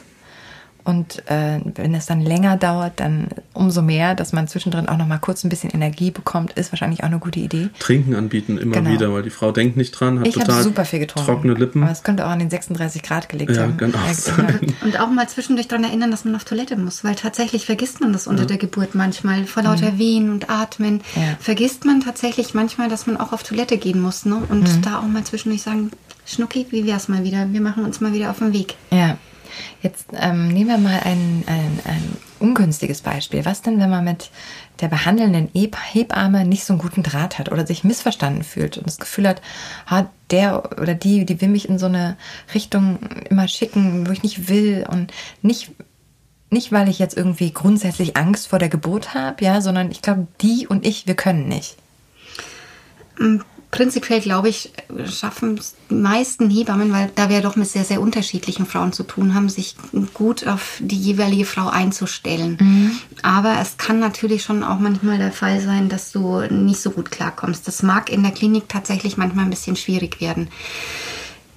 Und äh, wenn es dann länger dauert, dann umso mehr, dass man zwischendrin auch noch mal kurz ein bisschen Energie bekommt, ist wahrscheinlich auch eine gute Idee. Trinken anbieten immer genau. wieder, weil die Frau denkt nicht dran, hat ich total super viel getrunken. trockene Lippen. Aber es könnte auch an den 36 Grad gelegt ja, haben. Kann auch sein. Und auch mal zwischendurch daran erinnern, dass man auf Toilette muss, weil tatsächlich vergisst man das unter ja. der Geburt manchmal. Vor lauter mhm. Wehen und Atmen ja. vergisst man tatsächlich manchmal, dass man auch auf Toilette gehen muss. Ne? Und mhm. da auch mal zwischendurch sagen, Schnucki, wie wär's mal wieder? Wir machen uns mal wieder auf den Weg. Ja. Jetzt ähm, nehmen wir mal ein, ein, ein ungünstiges Beispiel. Was denn, wenn man mit der behandelnden Hebamme nicht so einen guten Draht hat oder sich missverstanden fühlt und das Gefühl hat, ha, der oder die, die will mich in so eine Richtung immer schicken, wo ich nicht will und nicht nicht, weil ich jetzt irgendwie grundsätzlich Angst vor der Geburt habe, ja, sondern ich glaube, die und ich, wir können nicht. Prinzipiell, glaube ich, schaffen die meisten Hebammen, weil da wir doch mit sehr, sehr unterschiedlichen Frauen zu tun haben, sich gut auf die jeweilige Frau einzustellen. Mhm. Aber es kann natürlich schon auch manchmal der Fall sein, dass du nicht so gut klarkommst. Das mag in der Klinik tatsächlich manchmal ein bisschen schwierig werden.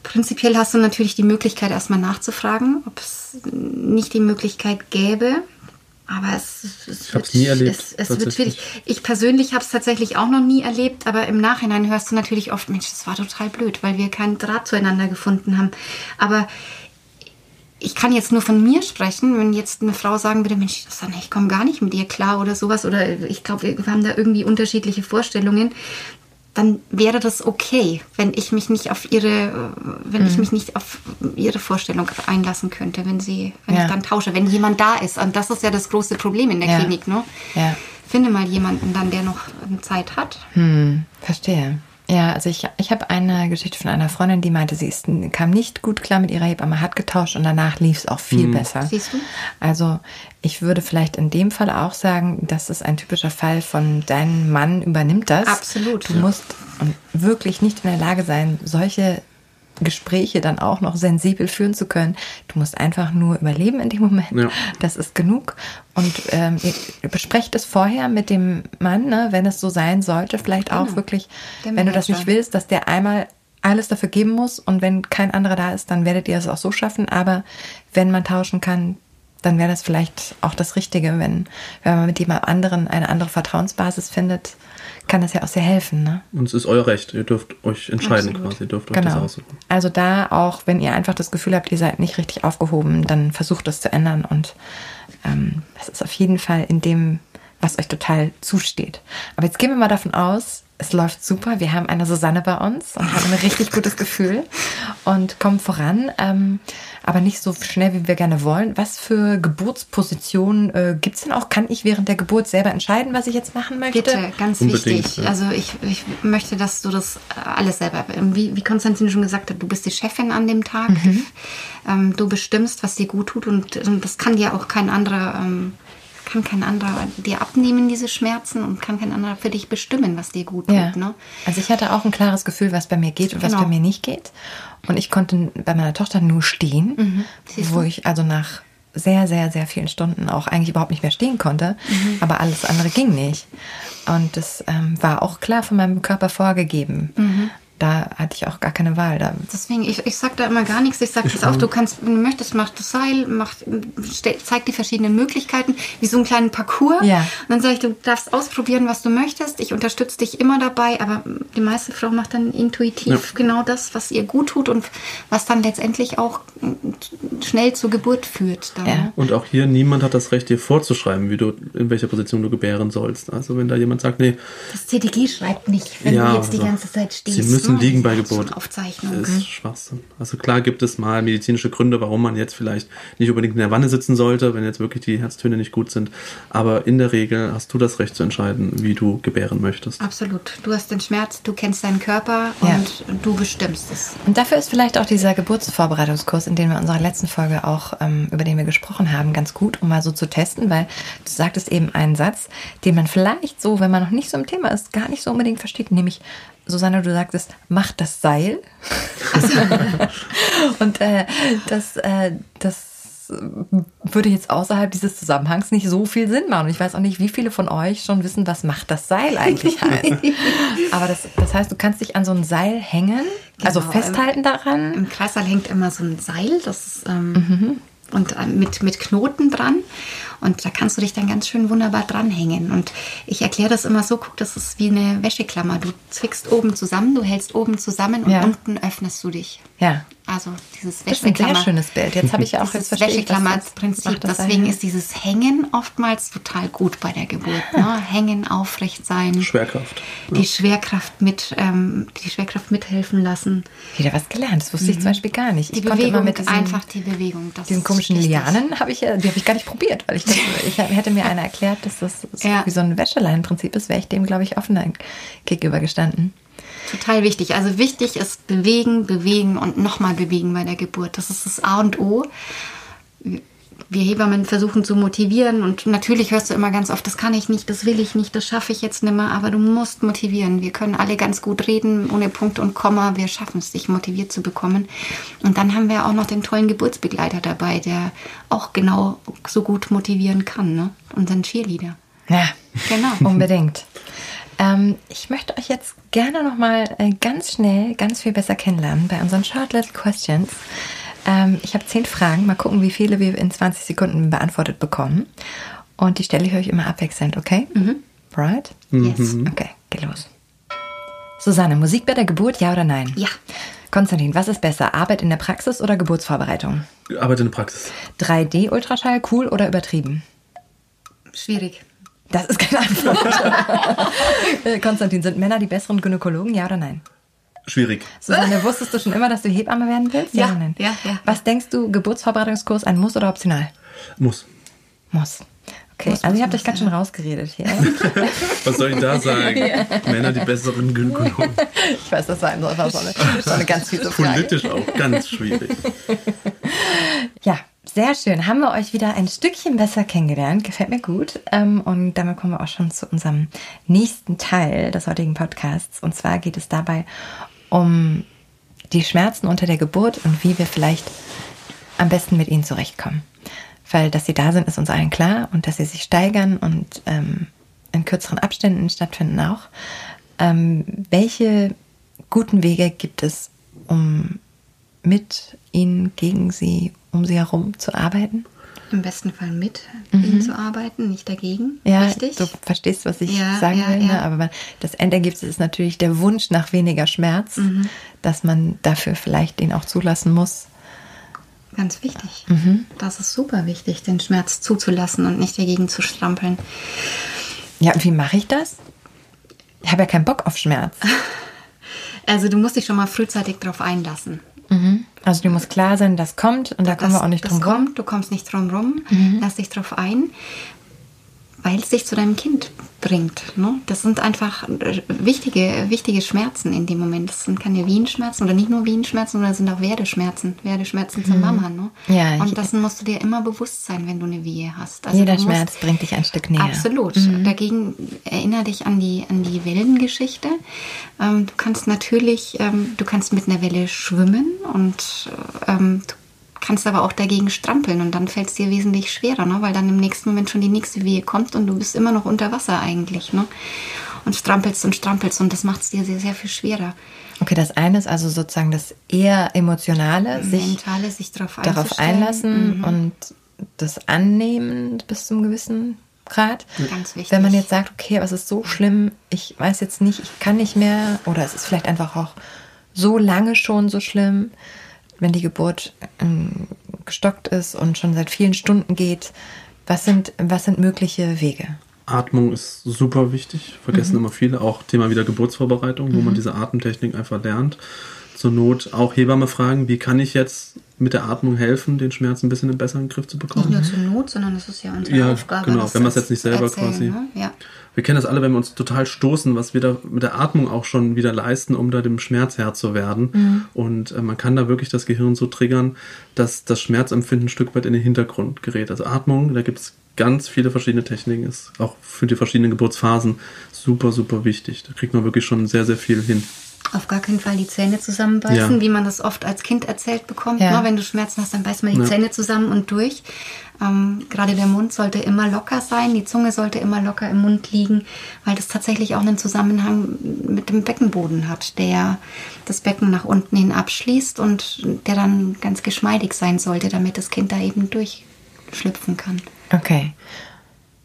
Prinzipiell hast du natürlich die Möglichkeit, erstmal nachzufragen, ob es nicht die Möglichkeit gäbe, aber es, es, ich wird, nie erlebt, es, es wird schwierig. Ich persönlich habe es tatsächlich auch noch nie erlebt, aber im Nachhinein hörst du natürlich oft, Mensch, das war total blöd, weil wir keinen Draht zueinander gefunden haben. Aber ich kann jetzt nur von mir sprechen, wenn jetzt eine Frau sagen würde, Mensch, ich komme gar nicht mit ihr klar oder sowas, oder ich glaube, wir haben da irgendwie unterschiedliche Vorstellungen, dann wäre das okay, wenn ich mich nicht auf ihre, wenn mhm. ich mich nicht auf ihre Vorstellung einlassen könnte, wenn sie, wenn ja. ich dann tausche, wenn jemand da ist. Und das ist ja das große Problem in der ja. Klinik, ne? Ja. Finde mal jemanden dann, der noch Zeit hat. Hm, verstehe. Ja, also ich, ich habe eine Geschichte von einer Freundin, die meinte, sie ist, kam nicht gut klar mit ihrer Hebamme, hat getauscht und danach lief es auch viel mhm. besser. Siehst du? Also ich würde vielleicht in dem Fall auch sagen, das ist ein typischer Fall von dein Mann übernimmt das. Absolut. Du musst wirklich nicht in der Lage sein, solche Gespräche dann auch noch sensibel führen zu können. Du musst einfach nur überleben in dem Moment. Ja. Das ist genug. Und ähm, ihr besprecht es vorher mit dem Mann, ne, wenn es so sein sollte, vielleicht auch genau. wirklich, wenn du das nicht willst, dass der einmal alles dafür geben muss und wenn kein anderer da ist, dann werdet ihr es auch so schaffen. Aber wenn man tauschen kann, dann wäre das vielleicht auch das Richtige, wenn, wenn man mit jemand anderen eine andere Vertrauensbasis findet kann das ja auch sehr helfen. Ne? Und es ist euer Recht. Ihr dürft euch entscheiden Absolut. quasi. Ihr dürft genau. euch das aussuchen. Also da auch, wenn ihr einfach das Gefühl habt, ihr seid nicht richtig aufgehoben, dann versucht das zu ändern. Und ähm, das ist auf jeden Fall in dem was euch total zusteht. Aber jetzt gehen wir mal davon aus, es läuft super. Wir haben eine Susanne bei uns und haben ein richtig gutes Gefühl und kommen voran, ähm, aber nicht so schnell, wie wir gerne wollen. Was für Geburtspositionen äh, gibt es denn auch? Kann ich während der Geburt selber entscheiden, was ich jetzt machen möchte? Bitte, ganz Unbedingt, wichtig. ja. Also ich, ich möchte, dass du das äh, alles selber, wie, wie Konstantin schon gesagt hat, du bist die Chefin an dem Tag. Ähm, du bestimmst, was dir gut tut und, und das kann dir auch kein anderer, ähm, kann kein anderer dir abnehmen, diese Schmerzen und kann kein anderer für dich bestimmen, was dir gut tut. Ja. Ne? Also ich hatte auch ein klares Gefühl, was bei mir geht und was Genau. bei mir nicht geht. Und ich konnte bei meiner Tochter nur stehen, Mhm. Wo ich also nach sehr, sehr, sehr vielen Stunden auch eigentlich überhaupt nicht mehr stehen konnte. Mhm. Aber alles andere ging nicht. Und das ähm, war auch klar von meinem Körper vorgegeben. Mhm. Da hatte ich auch gar keine Wahl. Da, Deswegen, ich, ich sag da immer gar nichts. Ich sag das auch, du kannst, wenn du möchtest, mach das Seil, mach, stell, zeig die verschiedenen Möglichkeiten, wie so einen kleinen Parcours. Ja. Und dann sage ich, du darfst ausprobieren, was du möchtest. Ich unterstütze dich immer dabei, aber die meiste Frau macht dann intuitiv genau das, was ihr gut tut und was dann letztendlich auch schnell zur Geburt führt. Dann, Ja. ne? Und auch hier, niemand hat das Recht, dir vorzuschreiben, wie du, in welcher Position du gebären sollst. Also wenn da jemand sagt, nee, Das CDG schreibt nicht, wenn Ja, du jetzt die also, ganze Zeit stehst. Sie müssen ne? liegen bei Das ist Geburt. Aufzeichnung. ist Schwachsinn. Also klar gibt es mal medizinische Gründe, warum man jetzt vielleicht nicht unbedingt in der Wanne sitzen sollte, wenn jetzt wirklich die Herztöne nicht gut sind. Aber in der Regel hast du das Recht zu entscheiden, wie du gebären möchtest. Absolut. Du hast den Schmerz, du kennst deinen Körper Ja. und du bestimmst es. Und dafür ist vielleicht auch dieser Geburtsvorbereitungskurs, in dem wir in unserer letzten Folge auch, ähm, über den wir gesprochen haben, ganz gut, um mal so zu testen, weil du sagtest eben einen Satz, den man vielleicht so, wenn man noch nicht so im Thema ist, gar nicht so unbedingt versteht, nämlich, Susanne, du sagtest, mach das Seil. Und äh, das, äh, das würde jetzt außerhalb dieses Zusammenhangs nicht so viel Sinn machen. Und ich weiß auch nicht, wie viele von euch schon wissen, was macht das Seil eigentlich heißt. Aber das, das heißt, du kannst dich an so ein Seil hängen, also Genau, festhalten daran. Im Kreißsaal hängt immer so ein Seil, das ist, ähm, Mhm. und äh, mit, mit Knoten dran. Und da kannst du dich dann ganz schön wunderbar dranhängen. Und ich erkläre das immer so, guck, das ist wie eine Wäscheklammer. Du zwickst oben zusammen, du hältst oben zusammen und Ja. unten öffnest du dich. Ja, Also dieses das ist ein sehr Wäscheklammer. schönes Bild. Jetzt habe ich ja auch Dieses jetzt Wäscheklammer-Prinzip. Deswegen ist dieses Hängen oftmals total gut bei der Geburt. Ne? Hängen, aufrecht sein, Schwerkraft. die Schwerkraft mit, ähm, die Schwerkraft mithelfen lassen. wieder was gelernt. Das wusste ich zum Beispiel gar nicht. Mhm. Die ich konnte Bewegung, immer mit diesen, einfach die Bewegung. Das diesen komischen. Lianen habe ich ja, die habe ich gar nicht probiert, weil ich das, ich hätte mir einer erklärt, dass das so Ja. wie so ein Wäschelein-Prinzip ist, wäre ich dem, glaube ich, offener gegenüber gestanden. Total wichtig. Also wichtig ist bewegen, bewegen und nochmal bewegen bei der Geburt. Das ist das A und O. Wir Hebammen versuchen zu motivieren und natürlich hörst du immer ganz oft, das kann ich nicht, das will ich nicht, das schaffe ich jetzt nimmer, aber du musst motivieren. Wir können alle ganz gut reden, ohne Punkt und Komma. Wir schaffen es, dich motiviert zu bekommen. Und dann haben wir auch noch den tollen Geburtsbegleiter dabei, der auch genau so gut motivieren kann, ne? Unseren Cheerleader. Ja, Genau. unbedingt. Ähm, ich möchte euch jetzt gerne noch mal äh, ganz schnell, ganz viel besser kennenlernen bei unseren Short Little Questions. Ähm, ich habe zehn Fragen. Mal gucken, wie viele wir in 20 Sekunden beantwortet bekommen. Und die stelle ich euch immer abwechselnd, okay? Mhm. Right? Yes. Okay, geht los. Susanne, Musik bei der Geburt, ja oder nein? Ja. Konstantin, was ist besser, Arbeit in der Praxis oder Geburtsvorbereitung? Arbeit in der Praxis. 3D-Ultraschall, cool oder übertrieben? Schwierig. Das ist keine Antwort. Äh, Konstantin, sind Männer die besseren Gynäkologen, ja oder nein? Schwierig. Susanne, wusstest du schon immer, dass du Hebamme werden willst? Ja, ja, ja. Was denkst du, Geburtsvorbereitungskurs ein Muss oder optional? Muss. Muss. Okay, Muss, also ihr muss, habt euch ganz schön rausgeredet hier. Was soll ich da sagen? Männer die besseren Gynäkologen. ich weiß, das war, ein- das war so, eine, so eine ganz fiese Frage. Politisch auch ganz schwierig. Ja, sehr schön. Haben wir euch wieder ein Stückchen besser kennengelernt. Gefällt mir gut. Ähm, Und damit kommen wir auch schon zu unserem nächsten Teil des heutigen Podcasts. Und zwar geht es dabei um die Schmerzen unter der Geburt und wie wir vielleicht am besten mit ihnen zurechtkommen. Weil, dass sie da sind, ist uns allen klar und dass sie sich steigern und ähm, in kürzeren Abständen stattfinden auch. Ähm, welche guten Wege gibt es, um mit ihnen, gegen sie, um sie herum zu arbeiten? Im besten Fall mit ihnen zu arbeiten, nicht dagegen. Mhm. Ja, Richtig? du verstehst, was ich Ja, sagen ja, will. Ne? Aber das Endergebnis ist natürlich der Wunsch nach weniger Schmerz, Mhm. dass man dafür vielleicht den auch zulassen muss. Ganz wichtig. Mhm. Das ist super wichtig, den Schmerz zuzulassen und nicht dagegen zu strampeln. Ja, und wie mache ich das? Ich habe ja keinen Bock auf Schmerz. Also du musst dich schon mal frühzeitig darauf einlassen. Mhm. Also dir muss klar sein, das kommt und da kommen das, wir auch nicht drum das rum. kommt, du kommst nicht drum rum, lass dich drauf ein, weil es dich zu deinem Kind bringt. Ne? Das sind einfach äh, wichtige, wichtige Schmerzen in dem Moment. Das sind keine Wehenschmerzen oder nicht nur Wehenschmerzen, sondern das sind auch Werdeschmerzen. Werdeschmerzen zur Mama. Ne? Ja, Und das musst du dir immer bewusst sein, wenn du eine Wehe hast. Also Jeder musst- Schmerz bringt dich ein Stück näher. Absolut. Dagegen erinnere dich an die, an die Wellengeschichte. Ähm, du kannst natürlich, ähm, du kannst mit einer Welle schwimmen und ähm, du kannst aber auch dagegen strampeln und dann fällt es dir wesentlich schwerer, ne? weil dann im nächsten Moment schon die nächste Wehe kommt und du bist immer noch unter Wasser eigentlich. Ne? Und strampelst und strampelst und das macht es dir sehr, sehr viel schwerer. Okay, das eine ist also sozusagen das eher emotionale, sich Mentale sich darauf darauf einlassen Mhm. und das annehmen bis zum gewissen Grad. Ganz wichtig. Wenn man jetzt sagt, okay, aber es ist so schlimm, ich weiß jetzt nicht, ich kann nicht mehr oder es ist vielleicht einfach auch so lange schon so schlimm, wenn die Geburt ähm, gestockt ist und schon seit vielen Stunden geht, was sind, was sind mögliche Wege? Atmung ist super wichtig, vergessen Mhm. immer viele. Auch Thema wieder Geburtsvorbereitung, wo man diese Atemtechnik einfach lernt. Zur Not auch Hebamme fragen, wie kann ich jetzt mit der Atmung helfen, den Schmerz ein bisschen besser in den Griff zu Nicht bekommen. nur zur Not, sondern es ist ja unsere Ja, Aufgabe. genau, das wenn wir es jetzt nicht selber erzählen, quasi- Ne? Ja. Wir kennen das alle, wenn wir uns total stoßen, was wir da mit der Atmung auch schon wieder leisten, um da dem Schmerz Herr zu werden. Und äh, man kann da wirklich das Gehirn so triggern, dass das Schmerzempfinden ein Stück weit in den Hintergrund gerät. Also Atmung, da gibt es ganz viele verschiedene Techniken, ist auch für die verschiedenen Geburtsphasen super, super wichtig. Da kriegt man wirklich schon sehr, sehr viel hin. Auf gar keinen Fall die Zähne zusammenbeißen, Ja. wie man das oft als Kind erzählt bekommt. Ja. Ne? Wenn du Schmerzen hast, dann beiß mal die Ja. Zähne zusammen und durch. Ähm, gerade der Mund sollte immer locker sein, die Zunge sollte immer locker im Mund liegen, weil das tatsächlich auch einen Zusammenhang mit dem Beckenboden hat, der das Becken nach unten hin abschließt und der dann ganz geschmeidig sein sollte, damit das Kind da eben durchschlüpfen kann. Okay.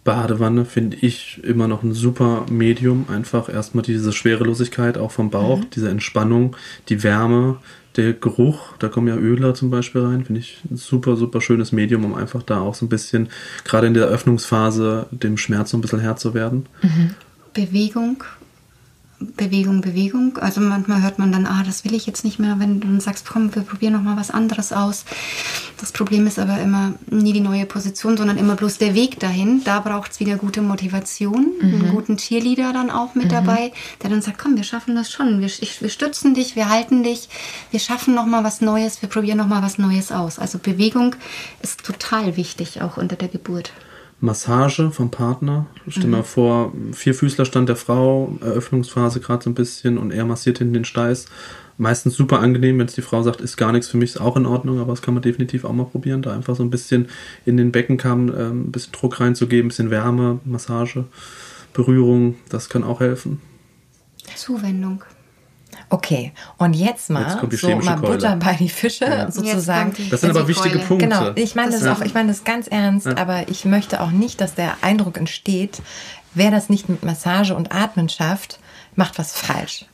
Badewanne finde ich immer noch ein super Medium. Einfach erstmal diese Schwerelosigkeit auch vom Bauch, diese Entspannung, die Wärme, der Geruch. Da kommen ja Öler zum Beispiel rein. Finde ich ein super, super schönes Medium, um einfach da auch so ein bisschen, gerade in der Öffnungsphase, dem Schmerz so ein bisschen Herr zu werden. Bewegung, Bewegung, Bewegung. Also manchmal hört man dann, ah, das will ich jetzt nicht mehr, wenn du dann sagst, komm, wir probieren noch mal was anderes aus. Das Problem ist aber immer nie die neue Position, sondern immer bloß der Weg dahin. Da braucht es wieder gute Motivation, einen guten Cheerleader dann auch mit dabei, der dann sagt, komm, wir schaffen das schon. Wir, ich, wir stützen dich, wir halten dich, wir schaffen noch mal was Neues, wir probieren noch mal was Neues aus. Also Bewegung ist total wichtig, auch unter der Geburt. Massage vom Partner. Stell mal vor, Vierfüßlerstand der Frau, Eröffnungsphase gerade so ein bisschen und er massiert hinten den Steiß. Meistens super angenehm, wenn es die Frau sagt, ist gar nichts für mich, ist auch in Ordnung, aber das kann man definitiv auch mal probieren, da einfach so ein bisschen in den Beckenkamm ähm, ein bisschen Druck reinzugeben, ein bisschen Wärme, Massage, Berührung, das kann auch helfen. Zuwendung. Okay, und jetzt mal Jetzt so mal Keule. Butter bei die Fische Ja. sozusagen. Das sind aber wichtige Keule. Punkte. Genau, ich meine das, Das auch, ich meine das ganz ernst, Ja. aber ich möchte auch nicht, dass der Eindruck entsteht, wer das nicht mit Massage und Atmen schafft, macht was falsch.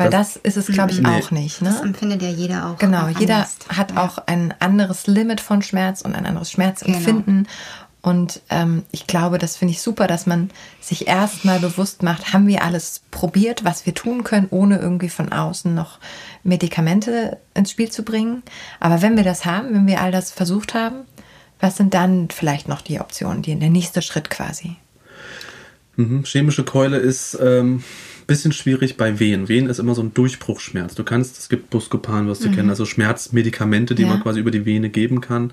Weil das, Das- ist es, glaube ich, Nee. auch nicht. Das Ne? empfindet ja jeder auch. Genau, anders. jeder hat Ja. auch ein anderes Limit von Schmerz und ein anderes Schmerzempfinden. Und ähm, ich glaube, das finde ich super, dass man sich erstmal bewusst macht, haben wir alles probiert, was wir tun können, ohne irgendwie von außen noch Medikamente ins Spiel zu bringen. Aber wenn wir das haben, wenn wir all das versucht haben, was sind dann vielleicht noch die Optionen, die der nächste Schritt quasi? Mhm. Chemische Keule ist ähm, bisschen schwierig bei Wehen. Wehen ist immer so ein Durchbruchsschmerz. Du kannst, es gibt Buscopan, wirst du kennen, also Schmerzmedikamente, die Ja. man quasi über die Vene geben kann.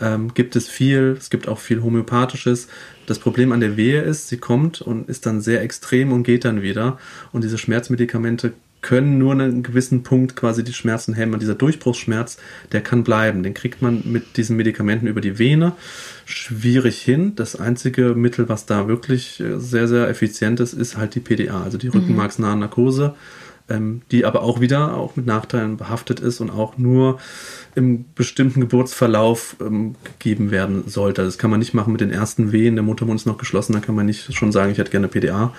Ähm, gibt es viel, es gibt auch viel Homöopathisches. Das Problem an der Wehe ist, sie kommt und ist dann sehr extrem und geht dann wieder. Und diese Schmerzmedikamente können nur einen gewissen Punkt quasi die Schmerzen hemmen. Und dieser Durchbruchsschmerz, der kann bleiben. Den kriegt man mit diesen Medikamenten über die Vene schwierig hin. Das einzige Mittel, was da wirklich äh, sehr, sehr effizient ist, ist halt die PDA, also die rückenmarksnahe Narkose, ähm, die aber auch wieder auch mit Nachteilen behaftet ist und auch nur im bestimmten Geburtsverlauf ähm, gegeben werden sollte. Das kann man nicht machen mit den ersten Wehen, der Muttermund ist noch geschlossen, da kann man nicht schon sagen, ich hätte gerne PDA,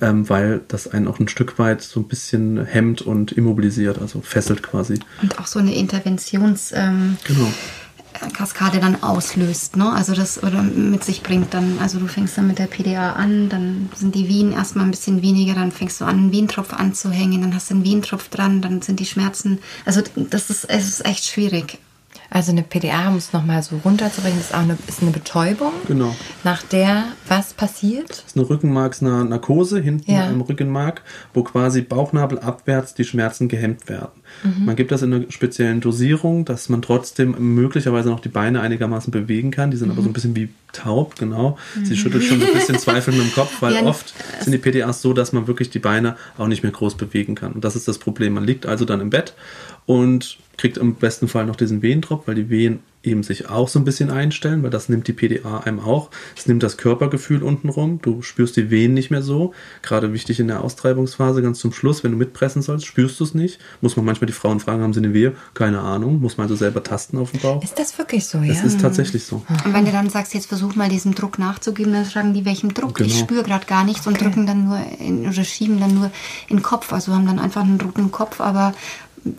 ähm, weil das einen auch ein Stück weit so ein bisschen hemmt und immobilisiert, also fesselt quasi. Und auch so eine Interventions... Ähm, Genau. Kaskade dann auslöst, ne? Also das oder mit sich bringt dann, also du fängst dann mit der PDA an, dann sind die Wehen erstmal ein bisschen weniger, dann fängst du an, einen Wehentropf anzuhängen, dann hast du einen Wehentropf dran, dann sind die Schmerzen. Also das ist, es ist echt schwierig. Also eine PDA, um es nochmal so runterzubringen, ist auch eine, ist eine Betäubung. Genau. Nach der was passiert? Das ist eine Rückenmarksnarkose hinten Ja. im Rückenmark, wo quasi Bauchnabel abwärts die Schmerzen gehemmt werden. Man gibt das in einer speziellen Dosierung, dass man trotzdem möglicherweise noch die Beine einigermaßen bewegen kann. Die sind aber so ein bisschen wie taub, genau. Sie schüttelt schon so ein bisschen zweifelnd mit dem Kopf, weil Ja, oft sind die PDAs so, dass man wirklich die Beine auch nicht mehr groß bewegen kann. Und das ist das Problem. Man liegt also dann im Bett und kriegt im besten Fall noch diesen Wehentropf, weil die Wehen eben sich auch so ein bisschen einstellen, weil das nimmt die PDA einem auch. Es nimmt das Körpergefühl unten rum. Du spürst die Wehen nicht mehr so. Gerade wichtig in der Austreibungsphase, ganz zum Schluss, wenn du mitpressen sollst, spürst du es nicht. Muss man manchmal die Frauen fragen, haben sie eine Wehe? Keine Ahnung. Muss man also selber tasten auf dem Bauch. Ist das wirklich so, ja? Es ist tatsächlich so. Und wenn du dann sagst, jetzt versuch mal diesem Druck nachzugeben, dann fragen die, welchem Druck? Ich Genau. spüre gerade gar nichts und drücken dann nur in, oder schieben dann nur in den Kopf. Also haben dann einfach einen roten Kopf, aber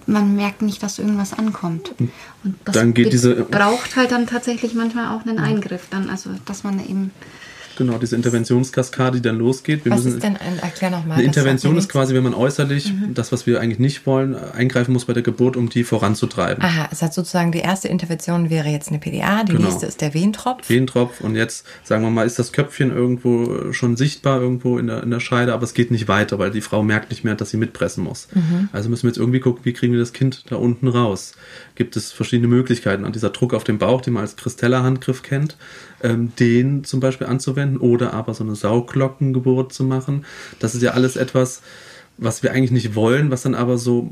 man merkt nicht, dass irgendwas ankommt. Und das Dann geht diese- braucht halt dann tatsächlich manchmal auch einen Eingriff. Dann, also dass man eben Genau, diese Interventionskaskade, die dann losgeht. Wir was müssen ist denn ein, erklär nochmal. Eine Intervention ist quasi, wenn man äußerlich das, was wir eigentlich nicht wollen, eingreifen muss bei der Geburt, um die voranzutreiben. Aha, es hat sozusagen die erste Intervention wäre jetzt eine PDA, die Genau. nächste ist der Wehentropf. Wehentropf und jetzt, sagen wir mal, ist das Köpfchen irgendwo schon sichtbar, irgendwo in der, in der Scheide, aber es geht nicht weiter, weil die Frau merkt nicht mehr, dass sie mitpressen muss. Also müssen wir jetzt irgendwie gucken, wie kriegen wir das Kind da unten raus. Gibt es verschiedene Möglichkeiten. An dieser Druck auf den Bauch, den man als Kristella-Handgriff kennt, ähm, den zum Beispiel anzuwenden oder aber so eine Sauglockengeburt zu machen. Das ist ja alles etwas, was wir eigentlich nicht wollen, was dann aber so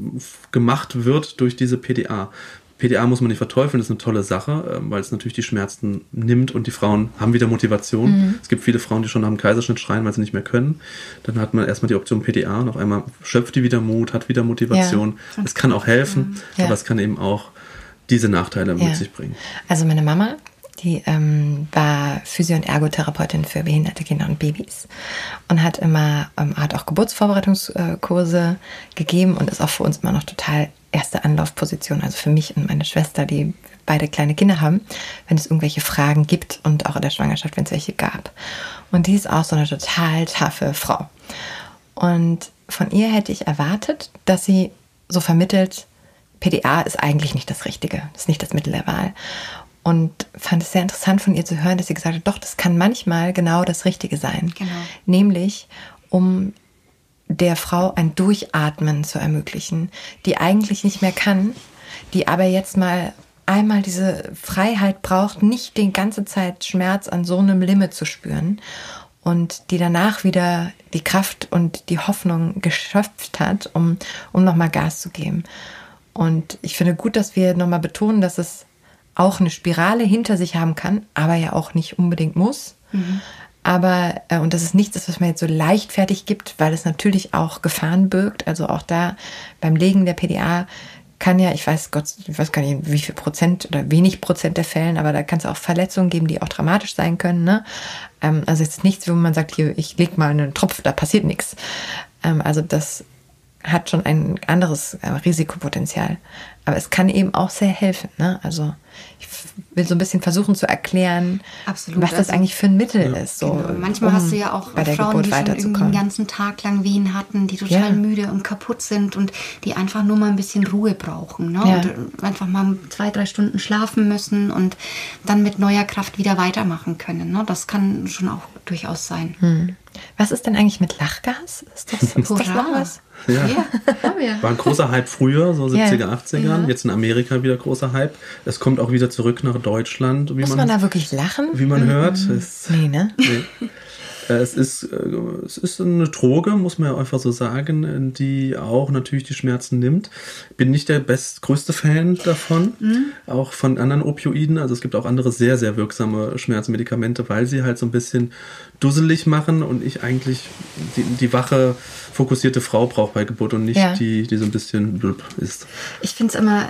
gemacht wird durch diese PDA. PDA muss man nicht verteufeln, das ist eine tolle Sache, ähm, weil es natürlich die Schmerzen nimmt und die Frauen haben wieder Motivation. Es gibt viele Frauen, die schon am Kaiserschnitt schreien, weil sie nicht mehr können. Dann hat man erstmal die Option PDA und auf einmal schöpft die wieder Mut, hat wieder Motivation. Es kann auch helfen, Ja. aber es kann eben auch diese Nachteile Ja. mit sich bringen. Also meine Mama, die ähm, war Physio- und Ergotherapeutin für behinderte Kinder und Babys und hat immer, ähm, hat auch Geburtsvorbereitungskurse gegeben und ist auch für uns immer noch total erste Anlaufposition, also für mich und meine Schwester, die beide kleine Kinder haben, wenn es irgendwelche Fragen gibt und auch in der Schwangerschaft, wenn es welche gab. Und die ist auch so eine total taffe Frau. Und von ihr hätte ich erwartet, dass sie so vermittelt, PDA ist eigentlich nicht das Richtige, ist nicht das Mittel der Wahl. Und fand es sehr interessant von ihr zu hören, dass sie gesagt hat, doch, das kann manchmal genau das Richtige sein. Genau. Nämlich, um der Frau ein Durchatmen zu ermöglichen, die eigentlich nicht mehr kann, die aber jetzt mal einmal diese Freiheit braucht, nicht die ganze Zeit Schmerz an so einem Limit zu spüren und die danach wieder die Kraft und die Hoffnung geschöpft hat, um, um nochmal Gas zu geben. Und ich finde gut, dass wir nochmal betonen, dass es auch eine Spirale hinter sich haben kann, aber ja auch nicht unbedingt muss. Aber, äh, und das ist nichts, was man jetzt so leichtfertig gibt, weil es natürlich auch Gefahren birgt. Also auch da beim Legen der PDA kann ja, ich weiß Gott, ich weiß gar nicht, wie viel Prozent oder wenig Prozent der Fällen, aber da kann es auch Verletzungen geben, die auch dramatisch sein können. Ne? Ähm, also es ist nichts, wo man sagt, hier, ich leg mal einen Tropf, da passiert nichts. Ähm, also das hat schon ein anderes äh, Risikopotenzial. Aber es kann eben auch sehr helfen. Ne? Also ich will so ein bisschen versuchen zu erklären, Absolut, was das also- eigentlich für ein Mittel ist. So, Genau. Manchmal um hast du ja auch bei der Frauen, Geburt die schon den ganzen Tag lang Wehen hatten, die total Ja. müde und kaputt sind und die einfach nur mal ein bisschen Ruhe brauchen. Ne? Ja. Und äh, einfach mal zwei, drei Stunden schlafen müssen und dann mit neuer Kraft wieder weitermachen können. Ne? Das kann schon auch durchaus sein. Hm. Was ist denn eigentlich mit Lachgas? Ist das, ist das noch was? Ja. haben wir. War ein großer Hype früher, so Ja. 70er, 80ern. Jetzt in Amerika wieder großer Hype. Es kommt auch wieder zurück nach Deutschland, wie Muss man da wirklich lachen? wie man hört. Es, Nee, ne? nee. Äh, es, ist, äh, es ist eine Droge, muss man ja einfach so sagen, die auch natürlich die Schmerzen nimmt. Bin nicht der best, größte Fan davon, auch von anderen Opioiden. Also es gibt auch andere sehr, sehr wirksame Schmerzmedikamente, weil sie halt so ein bisschen dusselig machen und ich eigentlich die, die wache, fokussierte Frau brauche bei Geburt und nicht Ja. die, die so ein bisschen blub ist. Ich finde es immer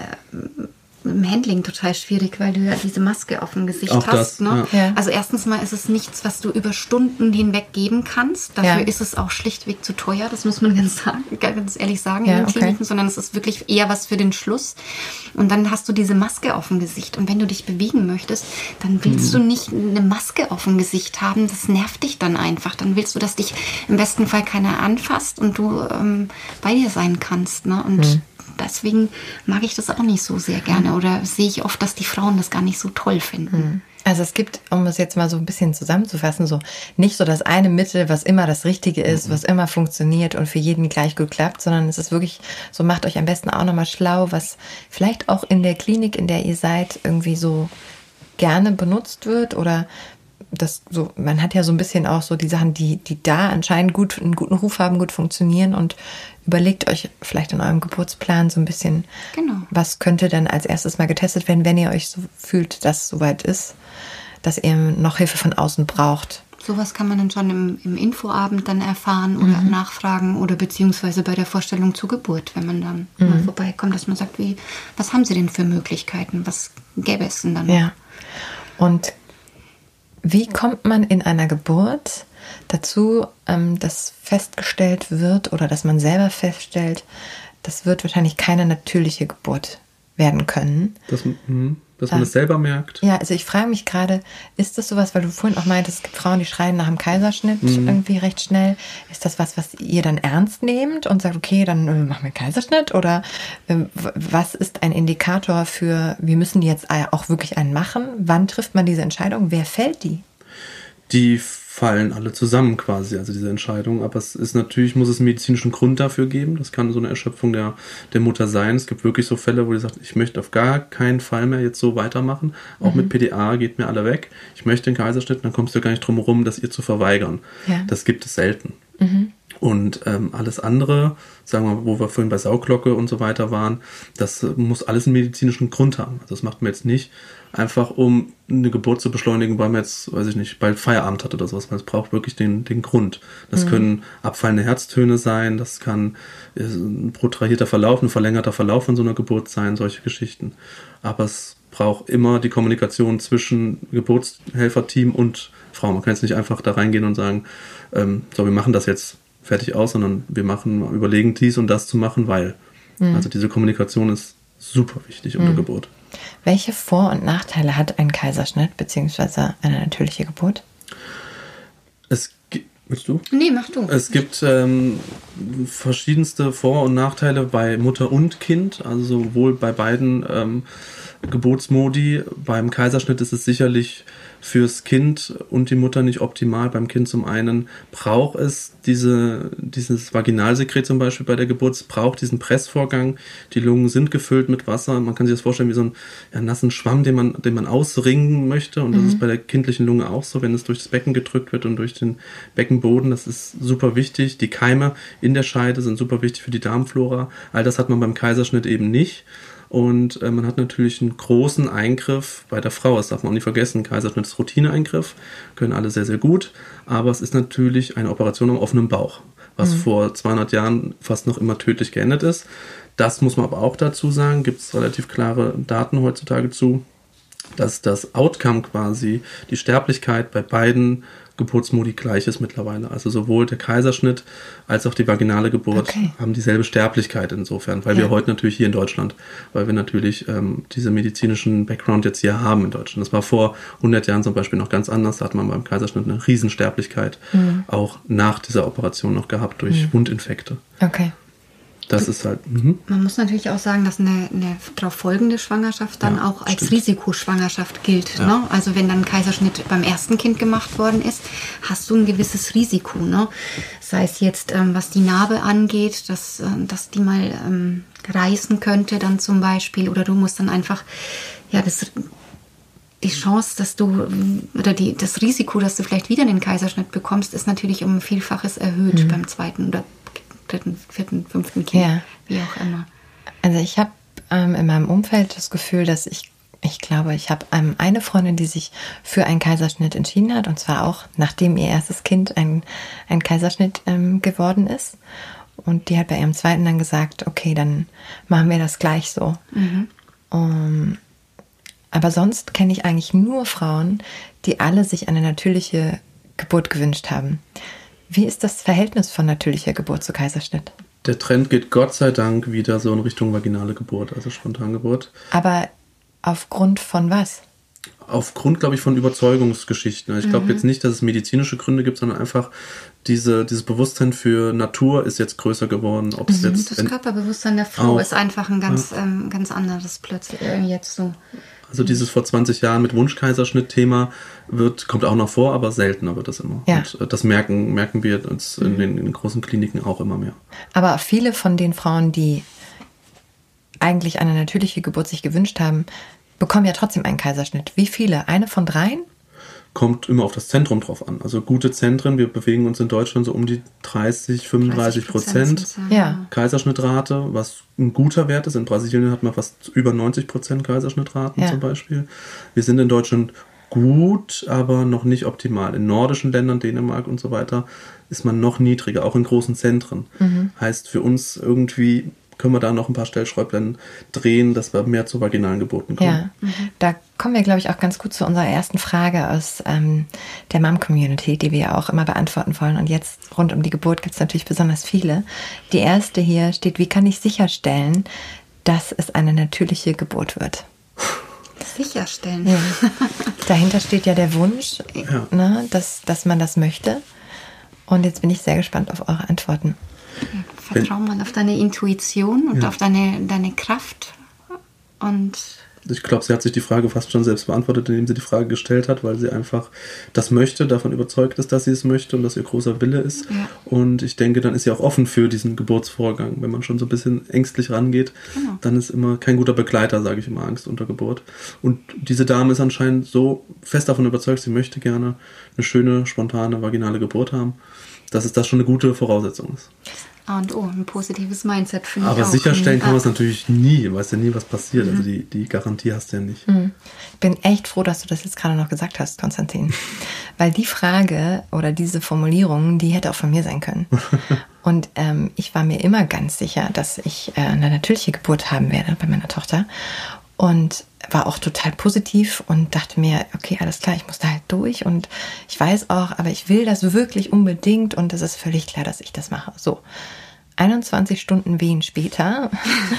äh, im Handling total schwierig, weil du ja diese Maske auf dem Gesicht Auch hast. das, ne? ja. Also erstens mal ist es nichts, was du über Stunden hinweg geben kannst. Dafür Ja. ist es auch schlichtweg zu teuer, das muss man ganz, sagen, ganz ehrlich sagen Ja, in den okay. Kliniken, sondern es ist wirklich eher was für den Schluss. Und dann hast du diese Maske auf dem Gesicht. Und wenn du dich bewegen möchtest, dann willst Mhm. du nicht eine Maske auf dem Gesicht haben. Das nervt dich dann einfach. Dann willst du, dass dich im besten Fall keiner anfasst und du ähm, bei dir sein kannst. Ne? Und Mhm. Deswegen mag ich das auch nicht so sehr gerne. Oder sehe ich oft, dass die Frauen das gar nicht so toll finden. Also es gibt, um es jetzt mal so ein bisschen zusammenzufassen, so nicht so das eine Mittel, was immer das Richtige ist, was immer funktioniert und für jeden gleich gut klappt, sondern es ist wirklich so, macht euch am besten auch nochmal schlau, was vielleicht auch in der Klinik, in der ihr seid, irgendwie so gerne benutzt wird oder das so, man hat ja so ein bisschen auch so die Sachen, die, die da anscheinend gut, einen guten Ruf haben, gut funktionieren und überlegt euch vielleicht in eurem Geburtsplan so ein bisschen, Genau. was könnte dann als erstes mal getestet werden, wenn ihr euch so fühlt, dass es soweit ist, dass ihr noch Hilfe von außen braucht. Sowas kann man dann schon im, im Infoabend dann erfahren oder Mhm. nachfragen oder beziehungsweise bei der Vorstellung zur Geburt, wenn man dann Mhm. mal vorbeikommt, dass man sagt, wie, was haben Sie denn für Möglichkeiten? Was gäbe es denn dann? Ja. Und wie kommt man in einer Geburt dazu, ähm, dass festgestellt wird oder dass man selber feststellt, das wird wahrscheinlich keine natürliche Geburt werden können? Dass, mhm, dass man das selber merkt. Ja, also ich frage mich gerade, ist das sowas, weil du vorhin auch meintest, es gibt Frauen, die schreien nach dem Kaiserschnitt irgendwie recht schnell. Ist das was, was ihr dann ernst nehmt und sagt, okay, dann äh, machen wir einen Kaiserschnitt? Oder w- was ist ein Indikator für, wir müssen jetzt äh, auch wirklich einen machen? Wann trifft man diese Entscheidung? Wer fällt die? die fallen alle zusammen quasi, also diese Entscheidung. Aber es ist natürlich, muss es einen medizinischen Grund dafür geben. Das kann so eine Erschöpfung der, der Mutter sein. Es gibt wirklich so Fälle, wo die sagt, ich möchte auf gar keinen Fall mehr jetzt so weitermachen. Auch mit PDA geht mir alle weg. Ich möchte den Kaiserschnitt, dann kommst du gar nicht drum herum, das ihr zu verweigern. Ja. Das gibt es selten. Und ähm, alles andere, sagen wir, mal, wo wir vorhin bei Sauglocke und so weiter waren, das muss alles einen medizinischen Grund haben. Also das macht man jetzt nicht einfach, um eine Geburt zu beschleunigen, weil man jetzt, weiß ich nicht, bald Feierabend hat oder sowas. Man braucht wirklich den, den Grund. Das können abfallende Herztöne sein, das kann äh, ein protrahierter Verlauf, ein verlängerter Verlauf von so einer Geburt sein, solche Geschichten. Aber es braucht immer die Kommunikation zwischen Geburtshelferteam und Frau. Man kann jetzt nicht einfach da reingehen und sagen, ähm, so, wir machen das jetzt fertig aus, sondern wir machen, überlegen dies und das zu machen, weil. Also diese Kommunikation ist super wichtig unter Geburt. Welche Vor- und Nachteile hat ein Kaiserschnitt beziehungsweise eine natürliche Geburt? Es gibt, willst du? Nee, mach du. Es gibt ähm, verschiedenste Vor- und Nachteile bei Mutter und Kind, also sowohl bei beiden ähm, Geburtsmodi. Beim Kaiserschnitt ist es sicherlich fürs Kind und die Mutter nicht optimal. Beim Kind zum einen braucht es diese, dieses Vaginalsekret zum Beispiel bei der Geburt, es braucht diesen Pressvorgang. Die Lungen sind gefüllt mit Wasser. Man kann sich das vorstellen wie so einen ja, nassen Schwamm, den man, den man ausringen möchte. Und das ist bei der kindlichen Lunge auch so, wenn es durch das Becken gedrückt wird und durch den Beckenboden. Das ist super wichtig. Die Keime in der Scheide sind super wichtig für die Darmflora. All das hat man beim Kaiserschnitt eben nicht. Und äh, man hat natürlich einen großen Eingriff bei der Frau. Das darf man auch nicht vergessen. Kaiserschnitt ist Routineeingriff. Können alle sehr, sehr gut. Aber es ist natürlich eine Operation am offenen Bauch, was vor 200 Jahren fast noch immer tödlich geendet ist. Das muss man aber auch dazu sagen. Gibt es relativ klare Daten heutzutage zu, dass das Outcome quasi, die Sterblichkeit bei beiden Geburtsmodi gleich ist mittlerweile. Also sowohl der Kaiserschnitt als auch die vaginale Geburt Okay. haben dieselbe Sterblichkeit insofern, weil wir Ja. heute natürlich hier in Deutschland, weil wir natürlich ähm, diese medizinischen Background jetzt hier haben in Deutschland. Das war vor 100 Jahren zum Beispiel noch ganz anders. Da hat man beim Kaiserschnitt eine Riesensterblichkeit auch nach dieser Operation noch gehabt durch Wundinfekte. Okay. Das ist halt, mhm. Man muss natürlich auch sagen, dass eine, eine darauf folgende Schwangerschaft dann Ja, auch als stimmt. Risikoschwangerschaft gilt. Ne? Also wenn dann ein Kaiserschnitt beim ersten Kind gemacht worden ist, hast du ein gewisses Risiko. Ne? Sei es jetzt, ähm, was die Narbe angeht, dass, ähm, dass die mal ähm, reißen könnte dann zum Beispiel. Oder du musst dann einfach, ja, das die Chance, dass du oder die, das Risiko, dass du vielleicht wieder einen Kaiserschnitt bekommst, ist natürlich um ein Vielfaches erhöht beim zweiten oder dritten, vierten, fünften Kind, Ja. wie auch immer. Also ich habe ähm, in meinem Umfeld das Gefühl, dass ich, ich glaube, ich habe ähm, eine Freundin, die sich für einen Kaiserschnitt entschieden hat, und zwar auch nachdem ihr erstes Kind ein, ein Kaiserschnitt ähm, geworden ist. Und die hat bei ihrem zweiten dann gesagt, okay, dann machen wir das gleich so. Um, aber sonst kenne ich eigentlich nur Frauen, die alle sich eine natürliche Geburt gewünscht haben. Wie ist das Verhältnis von natürlicher Geburt zu Kaiserschnitt? Der Trend geht Gott sei Dank wieder so in Richtung vaginale Geburt, also Spontangeburt. Aber aufgrund von was? Aufgrund, glaube ich, von Überzeugungsgeschichten. Ich glaube mhm. jetzt nicht, dass es medizinische Gründe gibt, sondern einfach diese, dieses Bewusstsein für Natur ist jetzt größer geworden. Ob mhm. jetzt das Körperbewusstsein der Frau auch, ist einfach ein ganz, ja. ähm, ganz anderes plötzlich jetzt so. Also dieses vor 20 Jahren mit Wunschkaiserschnitt-Thema wird, kommt auch noch vor, aber seltener wird das immer. Ja. Und äh, das merken, merken wir uns in, den, in den großen Kliniken auch immer mehr. Aber viele von den Frauen, die eigentlich eine natürliche Geburt sich gewünscht haben, bekommen ja trotzdem einen Kaiserschnitt. Wie viele? Eine von dreien? Kommt immer auf das Zentrum drauf an. Also gute Zentren, wir bewegen uns in Deutschland so um die 30, 35 Prozent ja. Kaiserschnittrate, was ein guter Wert ist. In Brasilien hat man fast über 90 Prozent Kaiserschnittraten ja. zum Beispiel. Wir sind in Deutschland gut, aber noch nicht optimal. In nordischen Ländern, Dänemark und so weiter, ist man noch niedriger, auch in großen Zentren. Mhm. Heißt für uns irgendwie können wir da noch ein paar Stellschräubchen drehen, dass wir mehr zu vaginalen Geburten kommen. Ja, mhm. da kommen wir, glaube ich, auch ganz gut zu unserer ersten Frage aus ähm, der Mom-Community, die wir ja auch immer beantworten wollen. Und jetzt rund um die Geburt gibt es natürlich besonders viele. Die erste hier steht, wie kann ich sicherstellen, dass es eine natürliche Geburt wird? Sicherstellen. Ja. Dahinter steht ja der Wunsch, ja. Ne, dass, dass man das möchte. Und jetzt bin ich sehr gespannt auf eure Antworten. Vertrau mal auf deine Intuition und ja. auf deine, deine Kraft. Und ich glaube, sie hat sich die Frage fast schon selbst beantwortet, indem sie die Frage gestellt hat, weil sie einfach das möchte, davon überzeugt ist, dass sie es möchte und dass ihr großer Wille ist. Ja. Und ich denke, dann ist sie auch offen für diesen Geburtsvorgang. Wenn man schon so ein bisschen ängstlich rangeht, genau. dann ist immer kein guter Begleiter, sage ich immer, Angst unter Geburt. Und diese Dame ist anscheinend so fest davon überzeugt, sie möchte gerne eine schöne, spontane, vaginale Geburt haben, dass es das schon eine gute Voraussetzung ist. A und O, ein positives Mindset finde ich. Aber sicherstellen kann man es natürlich nie. Du weißt ja nie, was passiert. Also mhm. Also die, die Garantie hast du ja nicht. Mhm. Ich bin echt froh, dass du das jetzt gerade noch gesagt hast, Konstantin. Weil die Frage oder diese Formulierung, die hätte auch von mir sein können. und ähm, ich war mir immer ganz sicher, dass ich äh, eine natürliche Geburt haben werde bei meiner Tochter. Und war auch total positiv und dachte mir, okay, alles klar, ich muss da halt durch und ich weiß auch, aber ich will das wirklich unbedingt und es ist völlig klar, dass ich das mache. So, 21 Stunden Wehen später,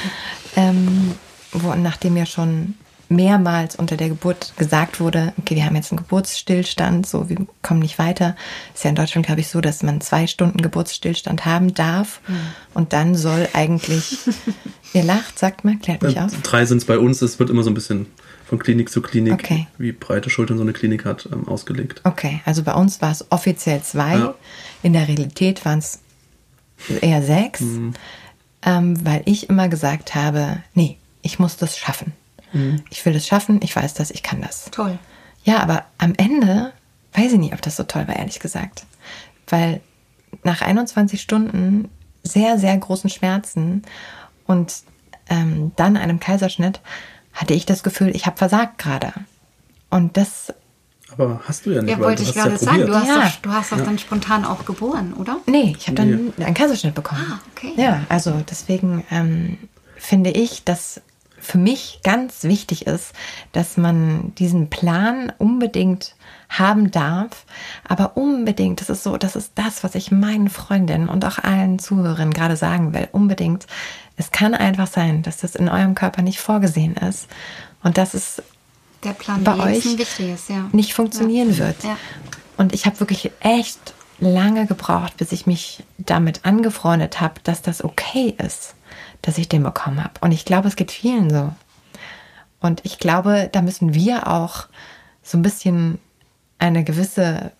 ähm, wo, nachdem ja schon mehrmals unter der Geburt gesagt wurde, okay, wir haben jetzt einen Geburtsstillstand, so, wir kommen nicht weiter. Ist ja in Deutschland, glaube ich, so, dass man zwei Stunden Geburtsstillstand haben darf mhm. und dann soll eigentlich, ihr lacht, sagt mal, klärt mich äh, aus. Drei sind es bei uns, es wird immer so ein bisschen von Klinik zu Klinik, okay. wie breite Schultern so eine Klinik hat, ähm, ausgelegt. Okay, also bei uns war es offiziell zwei, ja. in der Realität waren es eher sechs, mhm. ähm, weil ich immer gesagt habe, nee, ich muss das schaffen. Mhm. Ich will das schaffen, ich weiß das, ich kann das. Toll. Ja, aber am Ende weiß ich nicht, ob das so toll war, ehrlich gesagt. Weil nach 21 Stunden sehr, sehr großen Schmerzen und ähm, dann einem Kaiserschnitt hatte ich das Gefühl, ich habe versagt gerade. Und das. Aber hast du ja nicht. Ja, wollte ich gerade ja sagen. Du hast, ja. doch, du hast doch ja. dann spontan auch geboren, oder? Nee, ich habe dann nee. einen Kaiserschnitt bekommen. Ah, okay. Ja, also deswegen ähm, finde ich, dass für mich ganz wichtig ist, dass man diesen Plan unbedingt haben darf, aber unbedingt, das ist so, das ist das, was ich meinen Freundinnen und auch allen Zuhörern gerade sagen will, unbedingt, es kann einfach sein, dass das in eurem Körper nicht vorgesehen ist und dass es der Plan bei euch ja. nicht funktionieren ja. wird. Ja. Und ich habe wirklich echt lange gebraucht, bis ich mich damit angefreundet habe, dass das okay ist dass ich den bekommen habe. Und ich glaube, es geht vielen so. Und ich glaube, da müssen wir auch so ein bisschen eine gewisse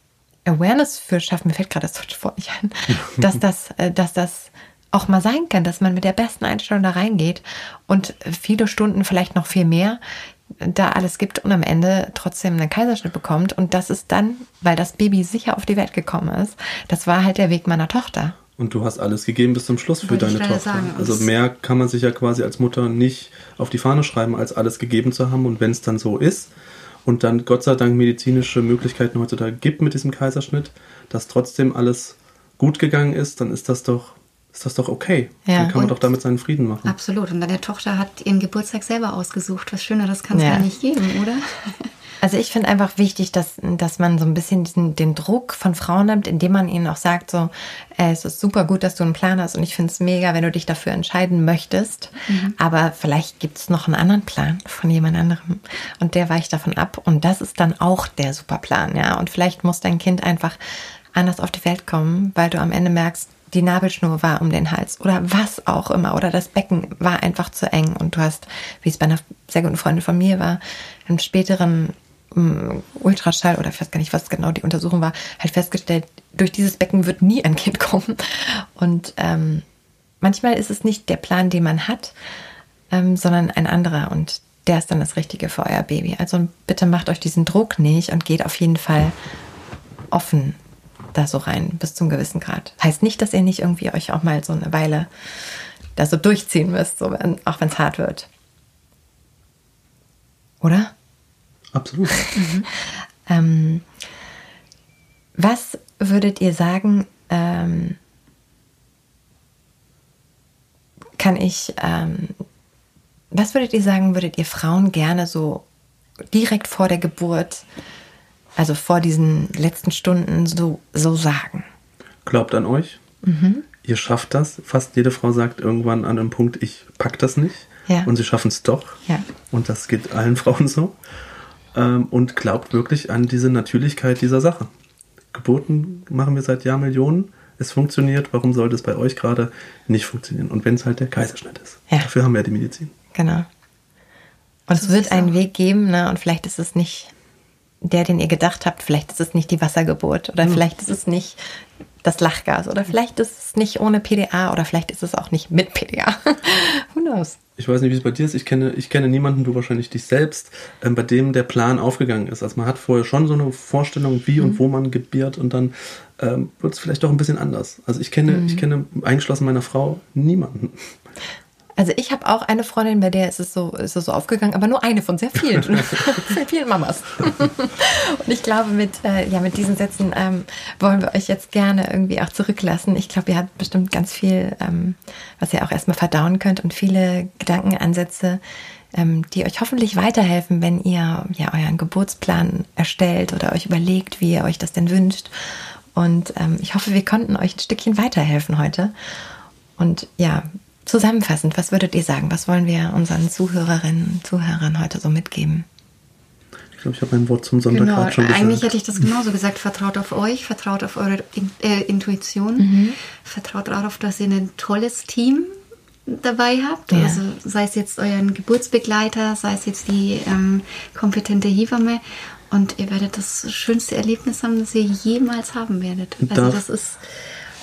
Awareness für schaffen. Mir fällt gerade das deutsche Wort nicht ein, dass das, äh, dass das auch mal sein kann, dass man mit der besten Einstellung da reingeht und viele Stunden, vielleicht noch viel mehr, da alles gibt und am Ende trotzdem einen Kaiserschnitt bekommt. Und das ist dann, weil das Baby sicher auf die Welt gekommen ist, das war halt der Weg meiner Tochter. Und du hast alles gegeben bis zum Schluss für Wollte deine Tochter. Sagen, also mehr kann man sich ja quasi als Mutter nicht auf die Fahne schreiben, als alles gegeben zu haben. Und wenn es dann so ist und dann Gott sei Dank medizinische Möglichkeiten heutzutage gibt mit diesem Kaiserschnitt, dass trotzdem alles gut gegangen ist, dann ist das doch ist das doch okay. Ja. Dann kann man doch damit seinen Frieden machen. Absolut. Und deine Tochter hat ihren Geburtstag selber ausgesucht. Was Schöneres kann es Ja. gar nicht geben, oder? Also ich finde einfach wichtig, dass, dass man so ein bisschen diesen, den Druck von Frauen nimmt, indem man ihnen auch sagt, so, äh, es ist super gut, dass du einen Plan hast und ich finde es mega, wenn du dich dafür entscheiden möchtest. Aber vielleicht gibt es noch einen anderen Plan von jemand anderem und der weicht davon ab und das ist dann auch der super Plan, ja. Und vielleicht muss dein Kind einfach anders auf die Welt kommen, weil du am Ende merkst, die Nabelschnur war um den Hals oder was auch immer oder das Becken war einfach zu eng und du hast, wie es bei einer sehr guten Freundin von mir war, im späteren Ultraschall oder ich weiß gar nicht, was genau die Untersuchung war, halt festgestellt, durch dieses Becken wird nie ein Kind kommen. Und ähm, manchmal ist es nicht der Plan, den man hat, ähm, sondern ein anderer und der ist dann das Richtige für euer Baby. Also bitte macht euch diesen Druck nicht und geht auf jeden Fall offen da so rein, bis zum gewissen Grad. Heißt nicht, dass ihr nicht irgendwie euch auch mal so eine Weile da so durchziehen müsst, so wenn, auch wenn es hart wird. Oder? Absolut. Ähm, was würdet ihr sagen, ähm, kann ich, ähm, was würdet ihr sagen, würdet ihr Frauen gerne so direkt vor der Geburt, also vor diesen letzten Stunden so, so sagen? Glaubt an euch. Mhm. Ihr schafft das. Fast jede Frau sagt irgendwann an einem Punkt, ich pack das nicht. Ja. Und sie schaffen es doch. Ja. Und das geht allen Frauen so. Ähm, und glaubt wirklich an diese Natürlichkeit dieser Sache. Geburten machen wir seit Jahrmillionen. Es funktioniert. Warum sollte es bei euch gerade nicht funktionieren? Und wenn es halt der Kaiserschnitt ist. Ja. Dafür haben wir ja die Medizin. Genau. Und es wird einen. Weg geben, ne? Und vielleicht ist es nicht der, den ihr gedacht habt. Vielleicht ist es nicht die Wassergeburt oder vielleicht ist es nicht das Lachgas oder vielleicht ist es nicht ohne PDA oder vielleicht ist es auch nicht mit PDA. Who knows? Ich weiß nicht, wie es bei dir ist. Ich kenne, ich kenne niemanden, du wahrscheinlich dich selbst, ähm, bei dem der Plan aufgegangen ist. Also man hat vorher schon so eine Vorstellung, wie und wo man gebiert und dann ähm, wird es vielleicht doch ein bisschen anders. Also ich kenne, ich kenne eingeschlossen meiner Frau niemanden. Also ich habe auch eine Freundin, bei der ist es so, ist es so aufgegangen, aber nur eine von sehr vielen, sehr vielen Mamas. Und ich glaube, mit, äh, ja, mit diesen Sätzen ähm, wollen wir euch jetzt gerne irgendwie auch zurücklassen. Ich glaube, ihr habt bestimmt ganz viel, ähm, was ihr auch erstmal verdauen könnt und viele Gedankenansätze, ähm, die euch hoffentlich weiterhelfen, wenn ihr ja euren Geburtsplan erstellt oder euch überlegt, wie ihr euch das denn wünscht. Und ähm, ich hoffe, wir konnten euch ein Stückchen weiterhelfen heute. Und ja, zusammenfassend, was würdet ihr sagen? Was wollen wir unseren Zuhörerinnen und Zuhörern heute so mitgeben? Ich glaube, ich habe mein Wort zum Sonntag Genau, gerade schon gesagt. eigentlich hätte ich das genauso gesagt. Vertraut auf euch, vertraut auf eure äh, Intuition, Mhm. vertraut darauf, dass ihr ein tolles Team dabei habt. Ja. Also sei es jetzt euren Geburtsbegleiter, sei es jetzt die ähm, kompetente Hebamme. Und ihr werdet das schönste Erlebnis haben, das ihr jemals haben werdet. Also Darf- das ist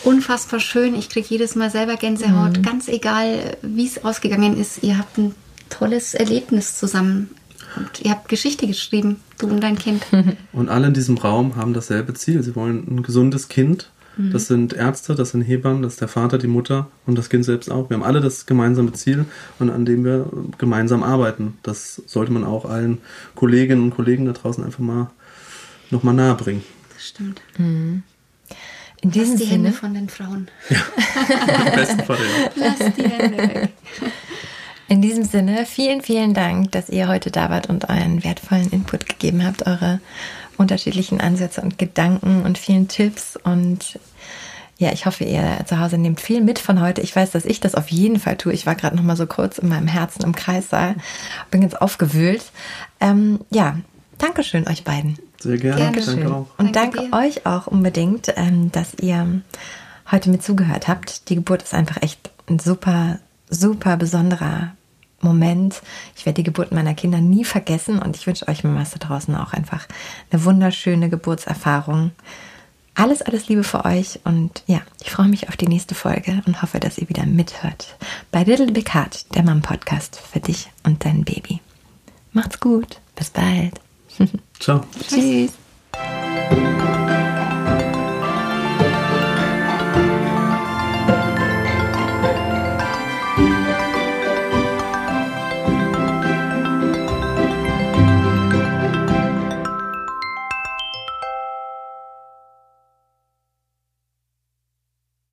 unfassbar schön. Ich kriege jedes Mal selber Gänsehaut. Mhm. Ganz egal, wie es ausgegangen ist. Ihr habt ein tolles Erlebnis zusammen. Und ihr habt Geschichte geschrieben, du und dein Kind. Und alle in diesem Raum haben dasselbe Ziel. Sie wollen ein gesundes Kind. Das sind Ärzte, das sind Hebammen, das ist der Vater, die Mutter und das Kind selbst auch. Wir haben alle das gemeinsame Ziel und an dem wir gemeinsam arbeiten. Das sollte man auch allen Kolleginnen und Kollegen da draußen einfach mal nochmal nahe bringen. Das stimmt. In Lass diesem die Hände Sinne, von den Frauen. Besten ja. Lass die Hände weg. in diesem Sinne, vielen, vielen Dank, dass ihr heute da wart und euren wertvollen Input gegeben habt, eure unterschiedlichen Ansätze und Gedanken und vielen Tipps und ja, ich hoffe, ihr zu Hause nehmt viel mit von heute. Ich weiß, dass ich das auf jeden Fall tue. Ich war gerade noch mal so kurz in meinem Herzen im Kreissaal, bin ganz aufgewühlt. Ähm, ja, Dankeschön euch beiden. Sehr gerne. Gerne. Danke auch. Und Danke danke euch auch unbedingt, ähm, dass ihr heute mit zugehört habt. Die Geburt ist einfach echt ein super, super besonderer Moment. Ich werde die Geburt meiner Kinder nie vergessen und ich wünsche euch Mamas da draußen auch einfach eine wunderschöne Geburtserfahrung. Alles, alles Liebe für euch und ja, ich freue mich auf die nächste Folge und hoffe, dass ihr wieder mithört bei Little Big Heart, der Mom Podcast für dich und dein Baby. Macht's gut, bis bald. Ciao. Tschüss. Tschüss.